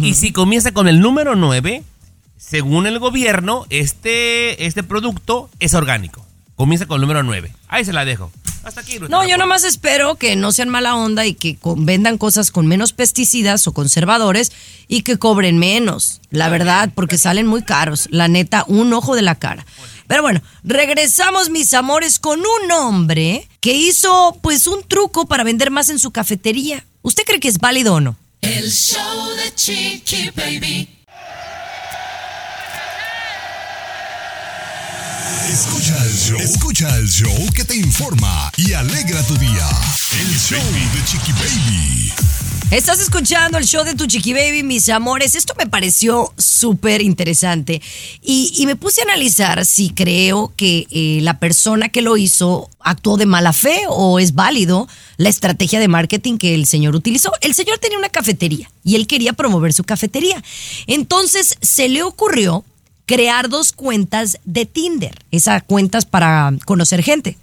Y si comienza con el número 9, según el gobierno, este, este producto es orgánico. Comienza con el número 9. Ahí se la dejo. Hasta aquí. No, yo reporte. nomás espero que no sean mala onda y que vendan cosas con menos pesticidas o conservadores y que cobren menos, la verdad, porque salen muy caros. La neta, un ojo de la cara. Pero bueno, regresamos, mis amores, con un hombre que hizo pues un truco para vender más en su cafetería. ¿Usted cree que es válido o no? El show de Chiqui Baby. Escucha el show. Escucha el show que te informa y alegra tu día. El show de Chiqui Baby. Estás escuchando el show de tu Chiqui Baby, mis amores. Esto me pareció súper interesante. Y, y me puse a analizar si creo que eh, la persona que lo hizo actuó de mala fe o es válido la estrategia de marketing que el señor utilizó. El señor tenía una cafetería y él quería promover su cafetería. Entonces se le ocurrió crear dos cuentas de Tinder. Esas cuentas para conocer gente.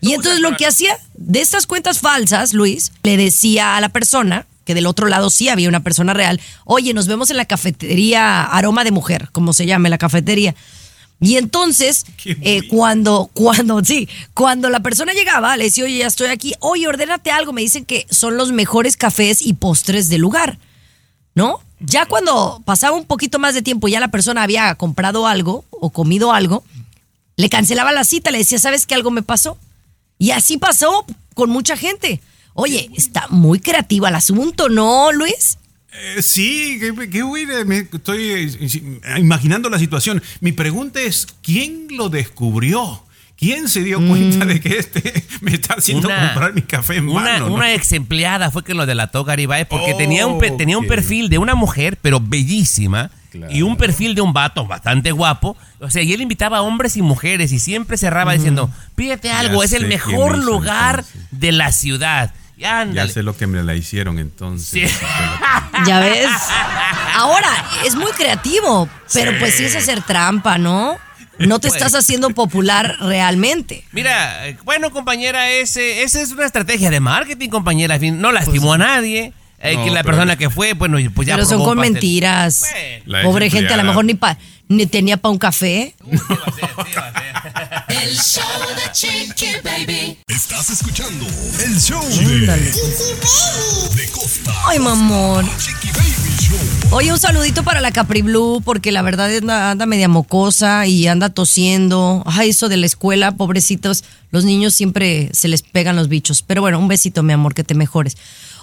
Y entonces lo que hacía de estas cuentas falsas, Luis, le decía a la persona, que del otro lado sí había una persona real, oye, nos vemos en la cafetería Aroma de Mujer, como se llame la cafetería. Y entonces, eh, cuando, cuando, sí, cuando la persona llegaba, le decía, oye, ya estoy aquí, oye, ordénate algo, me dicen que son los mejores cafés y postres del lugar. ¿no? Ya cuando pasaba un poquito más de tiempo, ya la persona había comprado algo o comido algo, le cancelaba la cita, le decía, ¿sabes qué algo me pasó? Y así pasó con mucha gente. Oye, está muy creativo el asunto, ¿no, Luis? Eh, sí, qué, qué buena, me estoy eh, imaginando la situación. Mi pregunta es, ¿quién lo descubrió? ¿Quién se dio cuenta de que este me está haciendo Una- comprar mi café en Una, mano? no? una ex empleada fue que lo delató Garibay porque Oh, tenía, un, tenía un perfil de una mujer, pero bellísima, y un perfil de un vato bastante guapo. O sea, y él invitaba a hombres y mujeres y siempre cerraba diciendo, pídete algo, Ya es el mejor lugar de la ciudad. Y Ya sé lo que me la hicieron entonces. Ya ves. Ahora, es muy creativo, pero pues sí es hacer trampa, ¿no? No te Pues. estás haciendo popular realmente. Mira, bueno, compañera, ese, esa es una estrategia de marketing, compañera. No lastimó a nadie. Eh, No, que la pero- persona que fue, bueno, pues ya Pero son con pastel. mentiras. Pobre gente, a lo mejor ni, pa- ni tenía para un café. El show de Chiqui Baby. Estás escuchando el show de, de Costa. Ay, mamón. Chiqui Baby Show. Oye, un saludito para la Capri Blue, porque la verdad anda, anda media mocosa y anda tosiendo. Ay, eso de la escuela, pobrecitos. Los niños siempre se les pegan los bichos. Pero bueno, un besito, mi amor, que te mejores.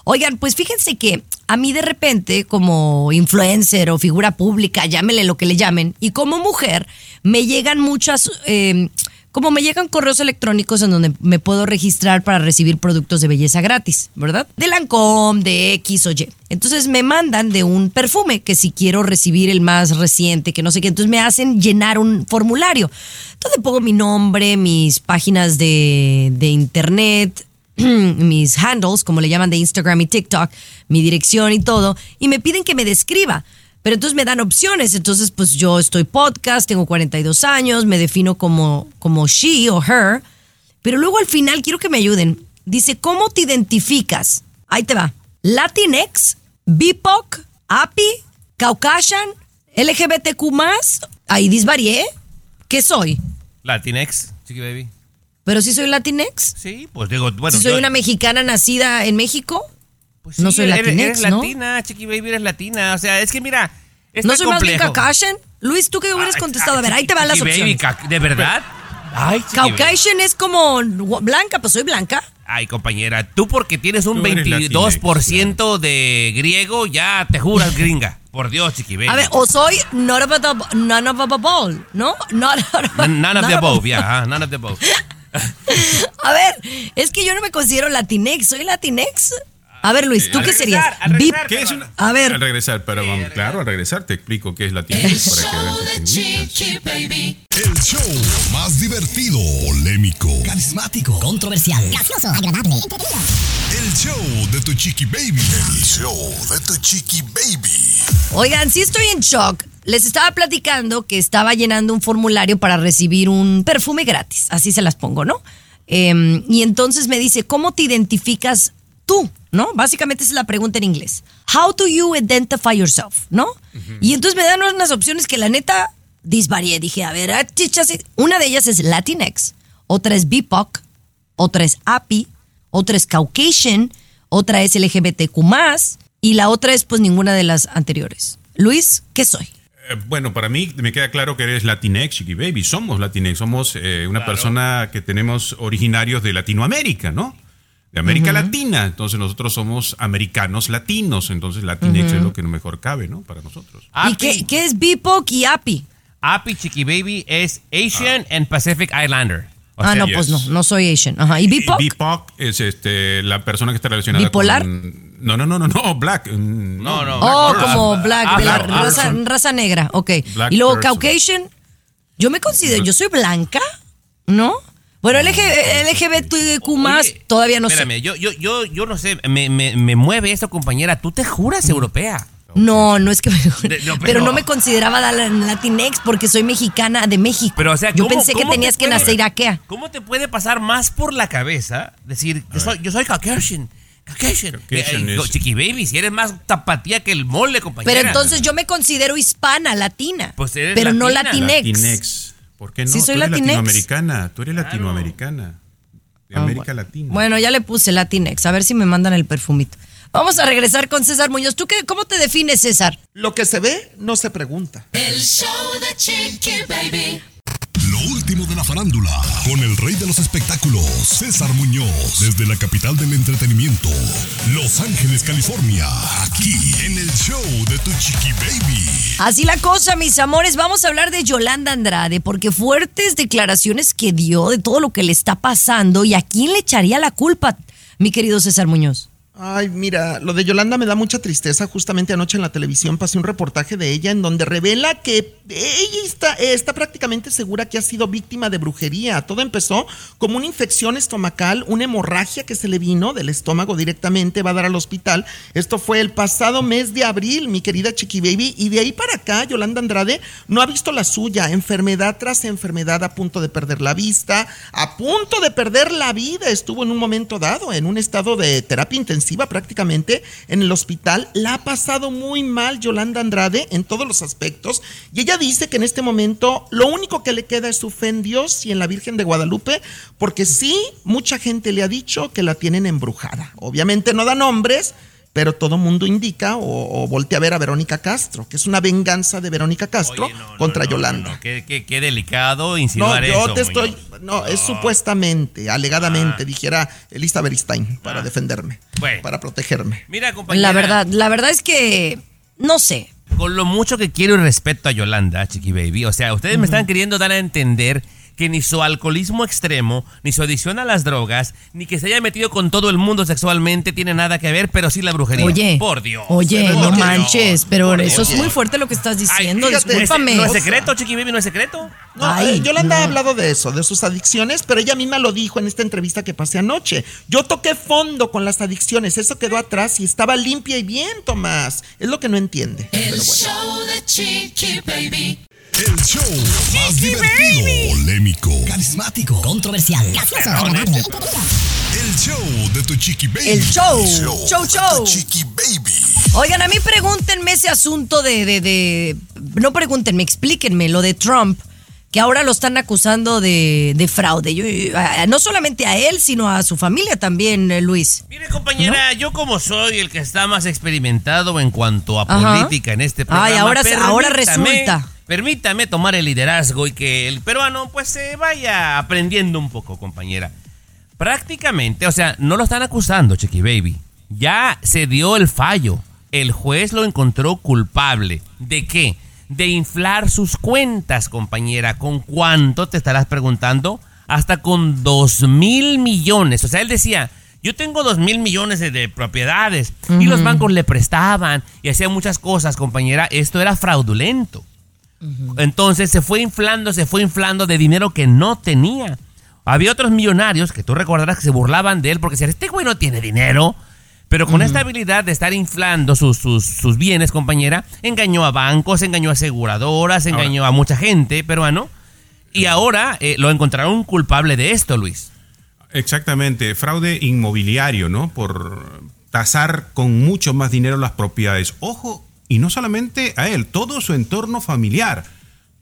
Oigan, pues fíjense que a mí de repente, como influencer o figura pública, llámenle lo que le llamen, y como mujer, me llegan muchas, eh, como me llegan correos electrónicos en donde me puedo registrar para recibir productos de belleza gratis, ¿verdad? De Lancome, de X o Y. Entonces me mandan de un perfume que si quiero recibir el más reciente, que no sé qué, entonces me hacen llenar un formulario. Entonces pongo mi nombre, mis páginas de, de internet, mis handles, como le llaman de Instagram y TikTok, mi dirección y todo, y me piden que me describa. Pero entonces me dan opciones. Entonces, pues yo estoy podcast, tengo 42 años, me defino como, como she o her. Pero luego al final quiero que me ayuden. Dice, ¿cómo te identificas? Ahí te va. Latinx, BIPOC, API, Caucasian, LGBTQ+, ahí disvarié. ¿Qué soy? Latinex, chiqui baby. ¿Pero si soy Latinx? Sí, pues digo, bueno. si soy yo- una mexicana nacida en México, pues no sí, soy eres- Latinx, eres ¿no? latina, chiqui baby, eres latina. O sea, es que mira, es ¿No soy más bien complejo. Caucasian? Luis, ¿tú qué hubieras Ay, contestado? A ver, ahí te van las Chiqui baby, opciones. ca- ¿De verdad? Ay, chiqui baby. Caucasian es como blanca, pues soy blanca. Ay, compañera, tú porque tienes un Tú eres 22% de griego, ya te juras gringa. Por Dios, chiqui baby. A ver, o soy not of the, none of the ball, ¿no? Not, N- None of the none above, ya, ajá, none of the above. A ver, es que yo no me considero Latinex, ¿soy Latinex? A ver, Luis, ¿tú Al qué regresar, serías? al Bip- regresar, ¿Qué es una- A ver. Al regresar, pero vamos, claro, al regresar te explico qué es la El para que Baby. El show más divertido, polémico, Carismático, controversial, gracioso, agradable, entretenido. el show de tu chiqui baby. El show de tu chiqui baby. Oigan, sí estoy en shock. Les estaba platicando que estaba llenando un formulario para recibir un perfume gratis. Así se las pongo, ¿no? Em, y entonces me dice, ¿cómo te identificas tú? ¿no? Básicamente esa es la pregunta en inglés. How do you identify yourself, ¿no? Y entonces me dan unas opciones que la neta disvarié. Dije, a ver, ah, chichas, una de ellas es Latinx, otra es BIPOC, otra es API, otra es Caucasian, otra es LGBTQ+, y la otra es pues ninguna de las anteriores. Luis, ¿qué soy? Eh, Bueno, para mí me queda claro que eres Latinx, Chiqui Baby. Somos Latinx, somos eh, una persona que tenemos originarios de Latinoamérica, ¿no? De América. Latina. Entonces nosotros somos americanos latinos. Entonces Latinx Ujú. es lo que mejor cabe, ¿no? Para nosotros. ¿Y qué, qué es BIPOC y API? API Chiqui Baby es Asian and Pacific Islander. O ah, sea, no, yes. pues no, no soy Asian. Ajá. ¿Y BIPOC? BIPOC es este, la persona que está relacionada ¿Bipolar? con... No, no, no, no, no, Black. No, no. Oh, como black, de la Black raza, raza negra, ok. Black y luego person. Caucasian, yo me considero, yo soy blanca, ¿no? Bueno, LG, LGBTQ más, todavía no Espérame, sé. yo, yo, yo, yo no sé, me, me, me mueve esto, compañera. Tú te juras europea. No, no es que me- no, pero, pero- no me consideraba Latinx porque soy mexicana de México. Pero, o sea, yo ¿cómo- pensé que te tenías que nacer iraquea. ¿Cómo te puede pasar más por la cabeza decir, yo soy, yo soy Caucasian? Caucasian. Caucasian Eh, es- Chiqui Baby, si eres más tapatía que el mole, compañera. Pero entonces yo me considero hispana, latina. Pues eres pero no latina. Latinx. Latinx. ¿Por qué no? Sí, soy tú eres Latinx. latinoamericana. Tú eres latinoamericana. De Ah, América Latina. Bueno, ya le puse Latinx, a ver si me mandan el perfumito. Vamos a regresar con César Muñoz. ¿Tú qué, cómo te defines, César? Lo que se ve no se pregunta. El show de Chiqui Baby. Último de la farándula, con el rey de los espectáculos, César Muñoz, desde la capital del entretenimiento, Los Ángeles, California, aquí en el show de Tu Chiqui Baby. Así la cosa, mis amores. Vamos a hablar de Yolanda Andrade, porque fuertes declaraciones que dio de todo lo que le está pasando y a quién le echaría la culpa, mi querido César Muñoz. Ay, mira, lo de Yolanda me da mucha tristeza. Justamente anoche en la televisión pasé un reportaje de ella en donde revela que ella está, está prácticamente segura que ha sido víctima de brujería. Todo empezó como una infección estomacal, una hemorragia que se le vino del estómago directamente, va a dar al hospital. Esto fue el pasado mes de abril, mi querida Chiqui Baby. Y de ahí para acá, Yolanda Andrade no ha visto la suya. Enfermedad tras enfermedad, a punto de perder la vista, a punto de perder la vida. Estuvo en un momento dado en un estado de terapia intensiva prácticamente en el hospital. La ha pasado muy mal Yolanda Andrade en todos los aspectos. Y ella dice que en este momento lo único que le queda es su fe en Dios y en la Virgen de Guadalupe, porque sí, mucha gente le ha dicho que la tienen embrujada. Obviamente no da nombres, pero todo mundo indica o, o voltea a ver a Verónica Castro, que es una venganza de Verónica Castro contra Yolanda. Qué, qué- qué delicado No, insinuar yo eso. te estoy. No, es supuestamente, alegadamente, dijera Elisa Beristain, para defenderme, Bueno. para protegerme. Mira, compañera. La verdad, la verdad es que no sé. Con lo mucho que quiero y respeto a Yolanda, Chiqui Baby. O sea, ustedes me están queriendo dar a entender que ni su alcoholismo extremo, ni su adicción a las drogas, ni que se haya metido con todo el mundo sexualmente tiene nada que ver, pero sí la brujería. Oye, por Dios. Oye, no manches, pero Por eso es muy fuerte lo que estás diciendo. fíjate, Discúlpame. ¿No es secreto, Chiqui Baby? ¿No es secreto? No, Ay, eh, Yolanda no. ha hablado de eso, de sus adicciones, pero ella misma lo dijo en esta entrevista que pasé anoche. Yo toqué fondo con las adicciones, eso quedó atrás y estaba limpia y bien, Tomás. Es lo que no entiende. El Pero bueno. show de Chiqui Baby. El show más divertido, polémico, Carismático, controversial, gracioso, el show de Tu Chiqui Baby. El show. Show, de show. Tu Chiqui Baby. Oigan, a mí pregúntenme ese asunto de, de, de- No pregúntenme, explíquenme lo de Trump, que ahora lo están acusando de, de fraude. Yo- yo- a- no solamente a él, sino a su familia también, eh, Luis. Mire, compañera, yo como soy el que está más experimentado en cuanto a Ajá. política en este programa. Ay, ahora- ahora resulta. Permítame tomar el liderazgo y que el peruano pues se vaya aprendiendo un poco, compañera. Prácticamente, o sea, no lo están acusando, Chiqui Baby. Ya se dio el fallo. El juez lo encontró culpable. ¿De qué? De inflar sus cuentas, compañera. ¿Con cuánto te estarás preguntando? Hasta con dos mil millones. O sea, él decía, yo tengo dos mil millones de, de propiedades. Y los bancos le prestaban y hacían muchas cosas, compañera. Esto era fraudulento. Entonces se fue inflando, se fue inflando de dinero que no tenía. Había otros millonarios que tú recordarás que se burlaban de él porque decían, este güey no tiene dinero. Pero con esta habilidad de estar inflando sus, sus, sus bienes, compañera, engañó a bancos, engañó a aseguradoras, engañó a mucha gente peruano. Y ahora eh, lo encontraron culpable de esto, Luis. Exactamente, fraude inmobiliario, ¿no? Por, tasar con mucho más dinero las propiedades. Ojo, y no solamente a él, todo su entorno familiar,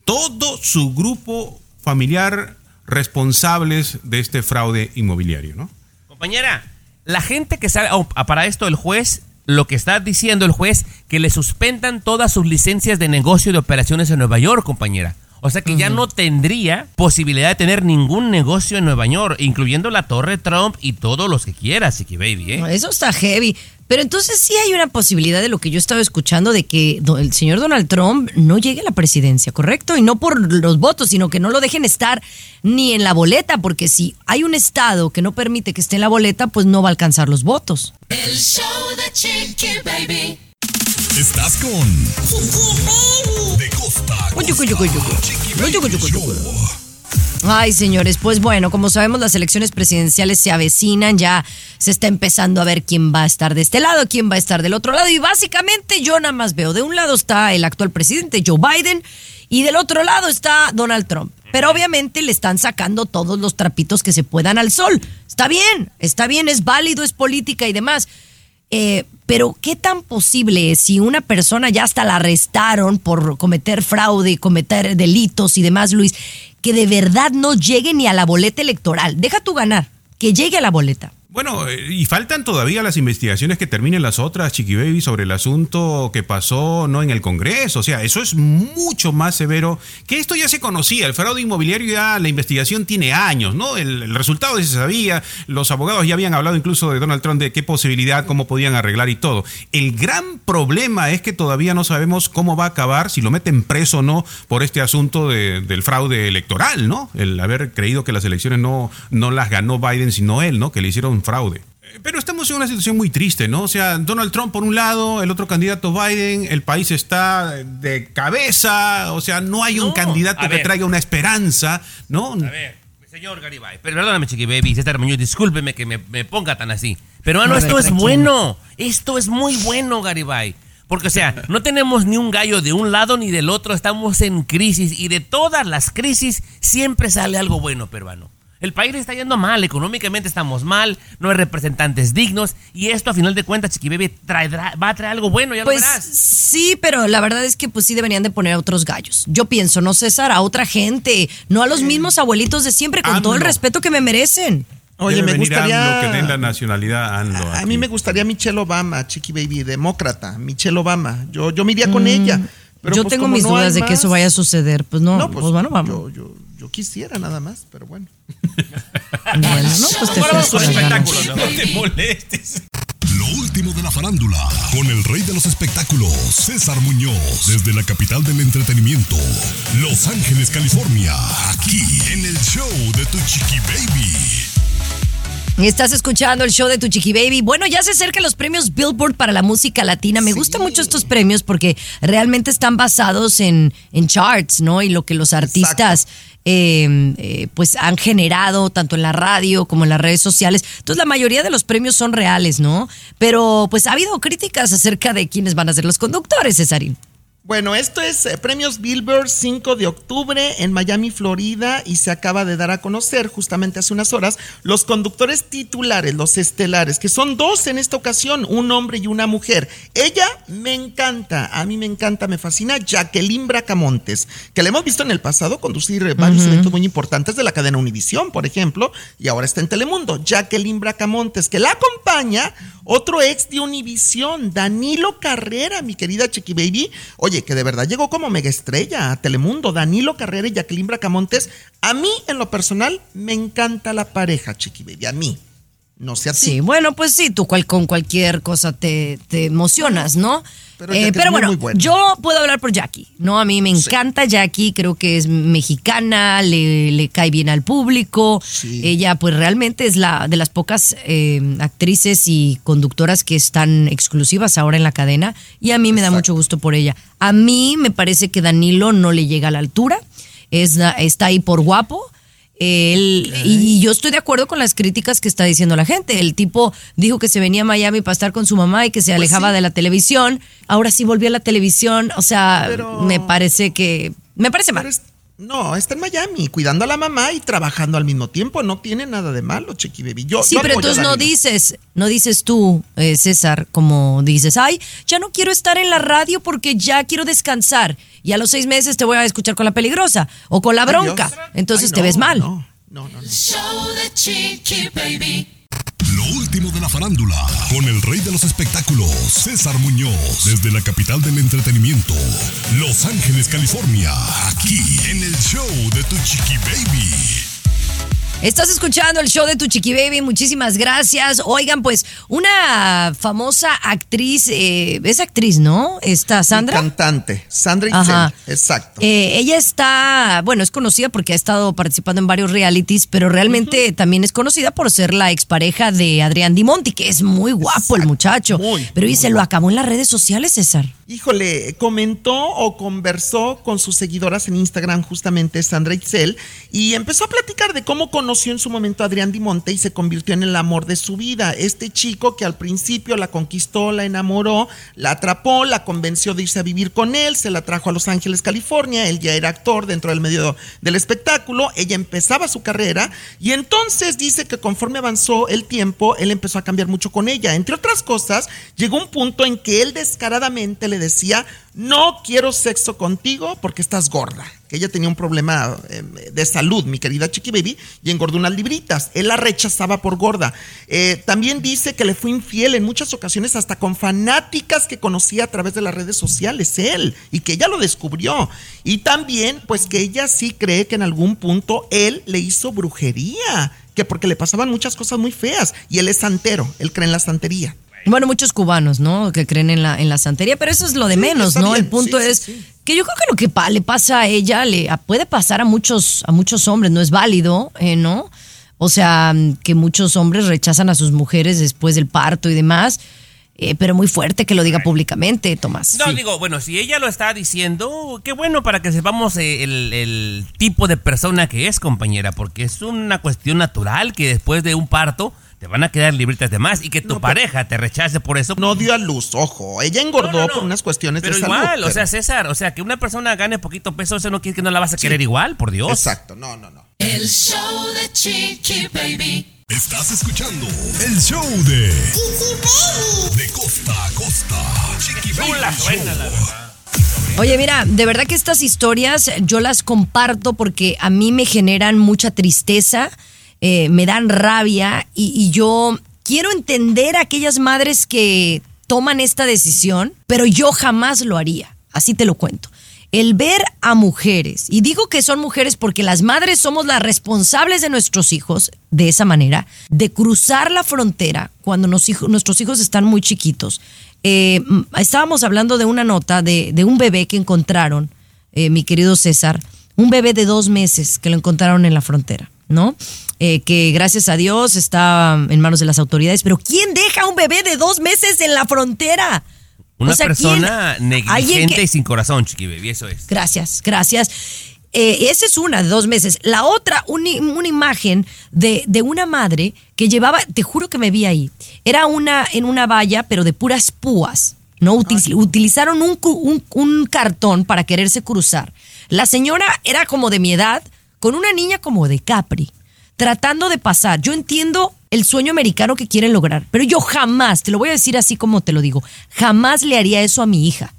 todo su grupo familiar responsables de este fraude inmobiliario, ¿no? Compañera, la gente que sabe, oh, para esto el juez, lo que está diciendo el juez, que le suspendan todas sus licencias de negocio de operaciones en Nueva York, compañera. O sea que ya no tendría posibilidad de tener ningún negocio en Nueva York, incluyendo la Torre Trump y todos los que quiera, Chiqui Baby. ¿eh? Eso está heavy. Pero entonces sí hay una posibilidad de lo que yo estaba escuchando de que el señor Donald Trump no llegue a la presidencia, ¿correcto? Y no por los votos, sino que no lo dejen estar ni en la boleta, porque si hay un estado que no permite que esté en la boleta, pues no va a alcanzar los votos. El show de Chiqui Baby. Estás con De costa. Chiqui Baby Show. Ay, señores, pues bueno, como sabemos, las elecciones presidenciales se avecinan, ya se está empezando a ver quién va a estar de este lado, quién va a estar del otro lado, y básicamente yo nada más veo, de un lado está el actual presidente Joe Biden, y del otro lado está Donald Trump. Pero obviamente le están sacando todos los trapitos que se puedan al sol. Está bien, está bien, es válido, es política y demás. Eh, pero ¿qué tan posible es si una persona ya hasta la arrestaron por cometer fraude, cometer delitos y demás, Luis, que de verdad no llegue ni a la boleta electoral? Deja tú ganar, que llegue a la boleta. Bueno, eh, y faltan todavía las investigaciones que terminen las otras, Chiqui Baby, sobre el asunto que pasó no en el Congreso. O sea, eso es mucho más severo que esto ya se conocía. El fraude inmobiliario ya, la investigación tiene años, ¿no? El, resultado ya se sabía. Los abogados ya habían hablado incluso de Donald Trump de qué posibilidad, cómo podían arreglar y todo. El gran problema es que todavía no sabemos cómo va a acabar, si lo meten preso o no, por este asunto de- del fraude electoral, ¿no? El haber creído que las elecciones no, no las ganó Biden, sino él, ¿no? Que le hicieron fraude. Pero estamos en una situación muy triste, ¿no? O sea, Donald Trump por un lado, el otro candidato Biden, el país está de cabeza, o sea, no hay un No, candidato que ver. traiga una esperanza, ¿no? A ver, señor Garibay, pero perdóname, Chiqui Baby, César Muñoz, discúlpeme que me, me ponga tan así. Pero, hermano, A ver, esto es bueno. Esto es muy bueno, Garibay. Porque, o sea, no tenemos ni un gallo de un lado ni del otro. Estamos en crisis y de todas las crisis siempre sale algo bueno, peruano. El país le está yendo mal, económicamente estamos mal, no hay representantes dignos y esto a final de cuentas, Chiqui Baby, traerá- va a traer algo bueno, ya Pues lo verás. sí, pero la verdad es que pues sí deberían de poner a otros gallos. Yo pienso, no César, a otra gente, no a los mismos abuelitos de siempre, con todo el respeto que me merecen. Oye, me gustaría- AMLO, que den la nacionalidad a AMLO A mí me gustaría Michelle Obama, Chiqui Baby, demócrata, Michelle Obama. Yo, yo me iría con Mm, ella. Pero Yo pues, tengo mis no dudas de que eso vaya a suceder. Pues no, No, pues, pues, bueno, vamos. Yo, yo, yo quisiera nada más, pero bueno. Bueno, no, pues te vamos con espectáculos, ¿no? No te molestes. Lo último de la farándula, con el rey de los espectáculos, César Muñoz, desde la capital del entretenimiento, Los Ángeles, California, aquí en el show de Tu Chiqui Baby. Estás escuchando el show de tu Chiqui Baby. Bueno, ya se acercan los premios Billboard para la música latina. Me gustan mucho estos premios porque realmente están basados en, en charts, ¿no? Y lo que los artistas eh, eh, pues han generado tanto en la radio como en las redes sociales. Entonces la mayoría de los premios son reales, ¿no? Pero pues ha habido críticas acerca de quiénes van a ser los conductores, Cesarín. Bueno, esto es eh, Premios Billboard 5 de octubre en Miami, Florida, y se acaba de dar a conocer justamente hace unas horas los conductores titulares, los estelares, que son dos en esta ocasión, un hombre y una mujer. Ella me encanta, a mí me encanta, me fascina, Jacqueline Bracamontes, que la hemos visto en el pasado conducir eh, varios eventos muy importantes de la cadena Univisión, por ejemplo, y ahora está en Telemundo. Jacqueline Bracamontes, que la acompaña otro ex de Univisión, Danilo Carrera, mi querida Chiqui Baby. Oye, que de verdad llegó como mega estrella a Telemundo. Danilo Carrera y Jacqueline Bracamontes. A mí, en lo personal, me encanta la pareja, Chiqui Baby. A mí. No sé a ti. Sí, bueno, pues sí, tú cual, con cualquier cosa te, te emocionas, ¿no? Pero Eh, pero bueno, yo puedo hablar por Jackie, ¿no? A mí me encanta Jackie, creo que es mexicana, le, le cae bien al público. Ella, pues realmente es la de las pocas eh, actrices y conductoras que están exclusivas ahora en la cadena y a mí me da mucho gusto por ella. A mí me parece que Danilo no le llega a la altura, es, está ahí por guapo. Él, y yo estoy de acuerdo con las críticas que está diciendo la gente. El tipo dijo que se venía a Miami para estar con su mamá y que se alejaba sí. de la televisión. Ahora sí volvió a la televisión. O sea, Pero- me parece que. Me parece mal. Es- No, está en Miami, cuidando a la mamá y trabajando al mismo tiempo. No tiene nada de malo, Chiqui Baby. Yo, Sí, yo pero entonces no dices, no dices tú, eh, César, como dices, ay, ya no quiero estar en la radio porque ya quiero descansar. Y a los seis meses te voy a escuchar con la peligrosa o con la bronca. Entonces Ay, te no, ves mal. El show de Chiqui Baby. Lo último de la farándula, con el rey de los espectáculos, César Muñoz, desde la capital del entretenimiento, Los Ángeles, California, aquí en el show de Tu Chiqui Baby. Estás escuchando el show de tu Chiqui Baby, muchísimas gracias. Oigan, pues una famosa actriz, eh, es actriz, ¿no? Esta Sandra. Cantante, Sandra. Itzel, exacto. Eh, ella está, bueno, es conocida porque ha estado participando en varios realities, pero realmente también es conocida por ser la expareja de Adrián Dimonti, que es muy guapo el muchacho. pero y se lo acabó en las redes sociales, César. Híjole, comentó o conversó con sus seguidoras en Instagram justamente Sandra Itzel y empezó a platicar de cómo conoció en su momento a Adrián Dimonte y se convirtió en el amor de su vida. Este chico que al principio la conquistó, la enamoró, la atrapó, la convenció de irse a vivir con él, se la trajo a Los Ángeles, California, él ya era actor dentro del medio del espectáculo, ella empezaba su carrera y entonces dice que conforme avanzó el tiempo, él empezó a cambiar mucho con ella. Entre otras cosas, llegó un punto en que él descaradamente le decía, no quiero sexo contigo porque estás gorda. Que ella tenía un problema eh, de salud, mi querida Chiqui Baby, y engordó unas libritas. Él la rechazaba por gorda. Eh, también dice que le fue infiel en muchas ocasiones hasta con fanáticas que conocía a través de las redes sociales, él, y que ella lo descubrió. Y también, pues que ella sí cree que en algún punto él le hizo brujería, que porque le pasaban muchas cosas muy feas, y él es santero, él cree en la santería. Bueno, muchos cubanos, ¿no? Que creen en la, en la santería, pero eso es lo de menos, ¿no? bien, El punto sí, es sí. que yo creo que lo que pa- le pasa a ella le puede pasar a muchos, a muchos hombres, no es válido, eh, ¿no? O sea, que muchos hombres rechazan a sus mujeres después del parto y demás, eh, pero muy fuerte que lo diga públicamente, Tomás. No, digo, bueno, si ella lo está diciendo, qué bueno para que sepamos eh, el, el tipo de persona que es, compañera, porque es una cuestión natural que después de un parto te van a quedar libritas de más y que tu pareja te rechace por eso. No dio a luz, ojo, ella engordó por unas cuestiones Pero de salud. igual, o pero- sea, César, o sea, que una persona gane poquito peso, eso no quiere que no la vas a querer igual, por Dios. Exacto, no, no, no. El show de Chiqui Baby. Estás escuchando el show de De costa a costa. Chiqui Baby Show. Oye, mira, de verdad que estas historias yo las comparto porque a mí me generan mucha tristeza, eh, me dan rabia y, yo quiero entender a aquellas madres que toman esta decisión, pero yo jamás lo haría. Así te lo cuento. El ver a mujeres, y digo que son mujeres porque las madres somos las responsables de nuestros hijos, de esa manera, de cruzar la frontera cuando nuestros hijos están muy chiquitos. Eh, estábamos hablando de una nota de, de un bebé que encontraron, eh, mi querido César, un bebé de dos meses que lo encontraron en la frontera, ¿no? Eh, que gracias a Dios está en manos de las autoridades, pero ¿quién deja a un bebé de dos meses en la frontera? Una O sea, persona negligente que- y sin corazón, chiqui baby, eso es. Gracias, gracias. Eh, esa es una de dos meses. La otra, una, una imagen de, de una madre que llevaba, te juro que me vi ahí, era una en una valla, pero de puras púas. ¿no? Util- utilizaron un, un- un cartón para quererse cruzar. La señora era como de mi edad, con una niña como de Capri, tratando de pasar. Yo entiendo el sueño americano que quieren lograr, pero yo jamás, te lo voy a decir así como te lo digo, jamás le haría eso a mi hija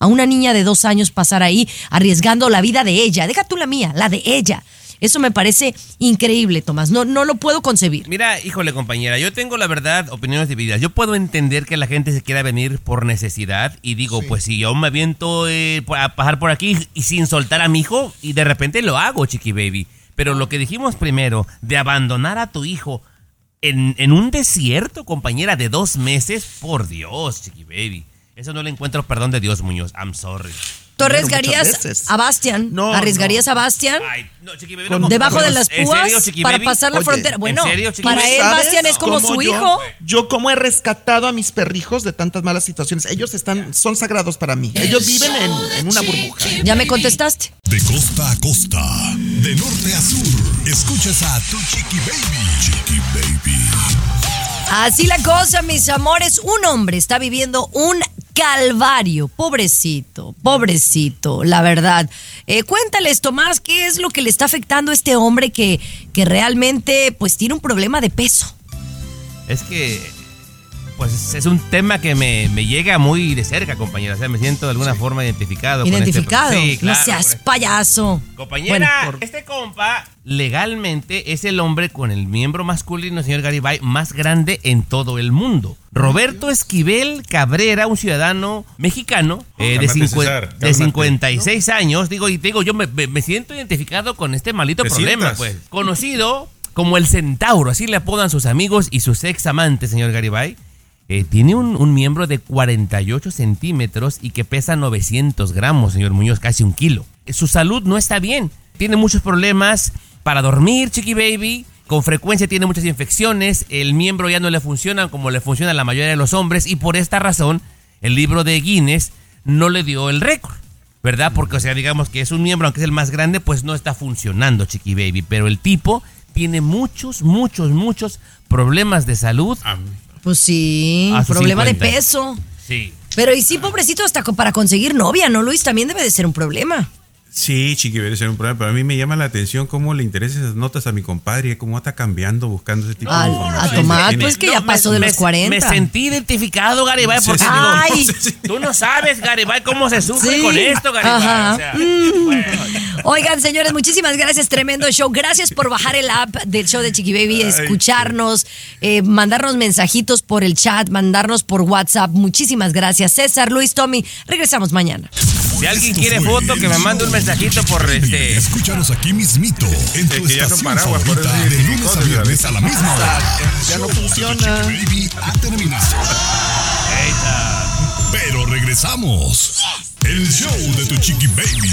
a una niña de dos años pasar ahí arriesgando la vida de ella. Deja tú la mía, la de ella. Eso me parece increíble, Tomás. No, no lo puedo concebir. Mira, híjole, compañera, yo tengo la verdad opiniones divididas. Yo puedo entender que la gente se quiera venir por necesidad y digo, pues si yo me aviento eh, a pasar por aquí y sin soltar a mi hijo y de repente lo hago, chiqui baby. Pero lo que dijimos primero, de abandonar a tu hijo en, en un desierto, compañera, de dos meses, por Dios, chiqui baby. Eso no le encuentro perdón de Dios, Muñoz. I'm sorry. ¿Tú arriesgarías a Bastian? No, ¿Arriesgarías a Bastian? No, chiqui baby, Con- no, Debajo de ¿en las púas para pasar la Oye, frontera. ¿en Bueno, serio, para él ¿Sabes Bastian es como su yo- hijo. Yo como he rescatado a mis perrijos de tantas malas situaciones. Ellos están, son sagrados para mí. Ellos viven en, en una burbuja. Ya me contestaste. De costa a costa, de norte a sur, escuchas a tu chiqui baby. Chiqui baby. Así la cosa, mis amores. Un hombre está viviendo un calvario. Pobrecito, pobrecito, la verdad. Eh, cuéntales, Tomás, ¿qué es lo que le está afectando a este hombre que, que realmente pues tiene un problema de peso? Es que, pues es un tema que me, me llega muy de cerca, compañera. O sea, me siento de alguna forma identificado. con este- Identificado. Sí, no seas con este- payaso. Compañera, Bueno, por- este compa legalmente es el hombre con el miembro masculino, señor Garibay, más grande en todo el mundo. Roberto Esquivel Cabrera, un ciudadano mexicano eh, de, cincue- César, de cálmate. 56 años, digo, y te digo, yo me, me- siento identificado con este maldito ¿Te problema, sientas? pues. Conocido como el centauro, así le apodan sus amigos y sus ex amantes, señor Garibay. Eh, tiene un, un miembro de 48 centímetros y que pesa 900 gramos, señor Muñoz, casi un kilo. Eh, Su salud no está bien. Tiene muchos problemas para dormir, Chiqui Baby. Con frecuencia tiene muchas infecciones. El miembro ya no le funciona como le funciona a la mayoría de los hombres. Y por esta razón, el libro de Guinness no le dio el récord. ¿Verdad? Porque, o sea, digamos que es un miembro, aunque es el más grande, pues no está funcionando, Chiqui Baby. Pero el tipo tiene muchos, muchos, muchos problemas de salud. Pues sí, problema de 50. peso. Sí. Pero y sí, pobrecito, hasta para conseguir novia, ¿no, Luis? También debe de ser un problema. Sí, chiqui, debe ser un problema, pero a mí me llama la atención cómo le interesan esas notas a mi compadre, cómo está cambiando buscando ese tipo de a información. Tomás, Tiene- pues que ya pasó de los 40. Me sentí identificado, Garibay, porque Sí, sí. digo, Ay. tú no sabes, Garibay, cómo se sufre Sí. con esto, Garibay. Ajá. O sea, Mm. Oigan, señores, muchísimas gracias. Tremendo show. Gracias por bajar el app del show de Chiqui Baby, escucharnos, eh, mandarnos mensajitos por el chat, mandarnos por WhatsApp. Muchísimas gracias. César, Luis, Tommy, regresamos mañana. Si alguien quiere foto, que me mande un mensajito por este. Escúchanos aquí mismito, en tu estación paraguas, favorita, de lunes a viernes a la misma hora. Ya no funciona. Baby ha terminado. Pero regresamos. El show de tu chiqui baby.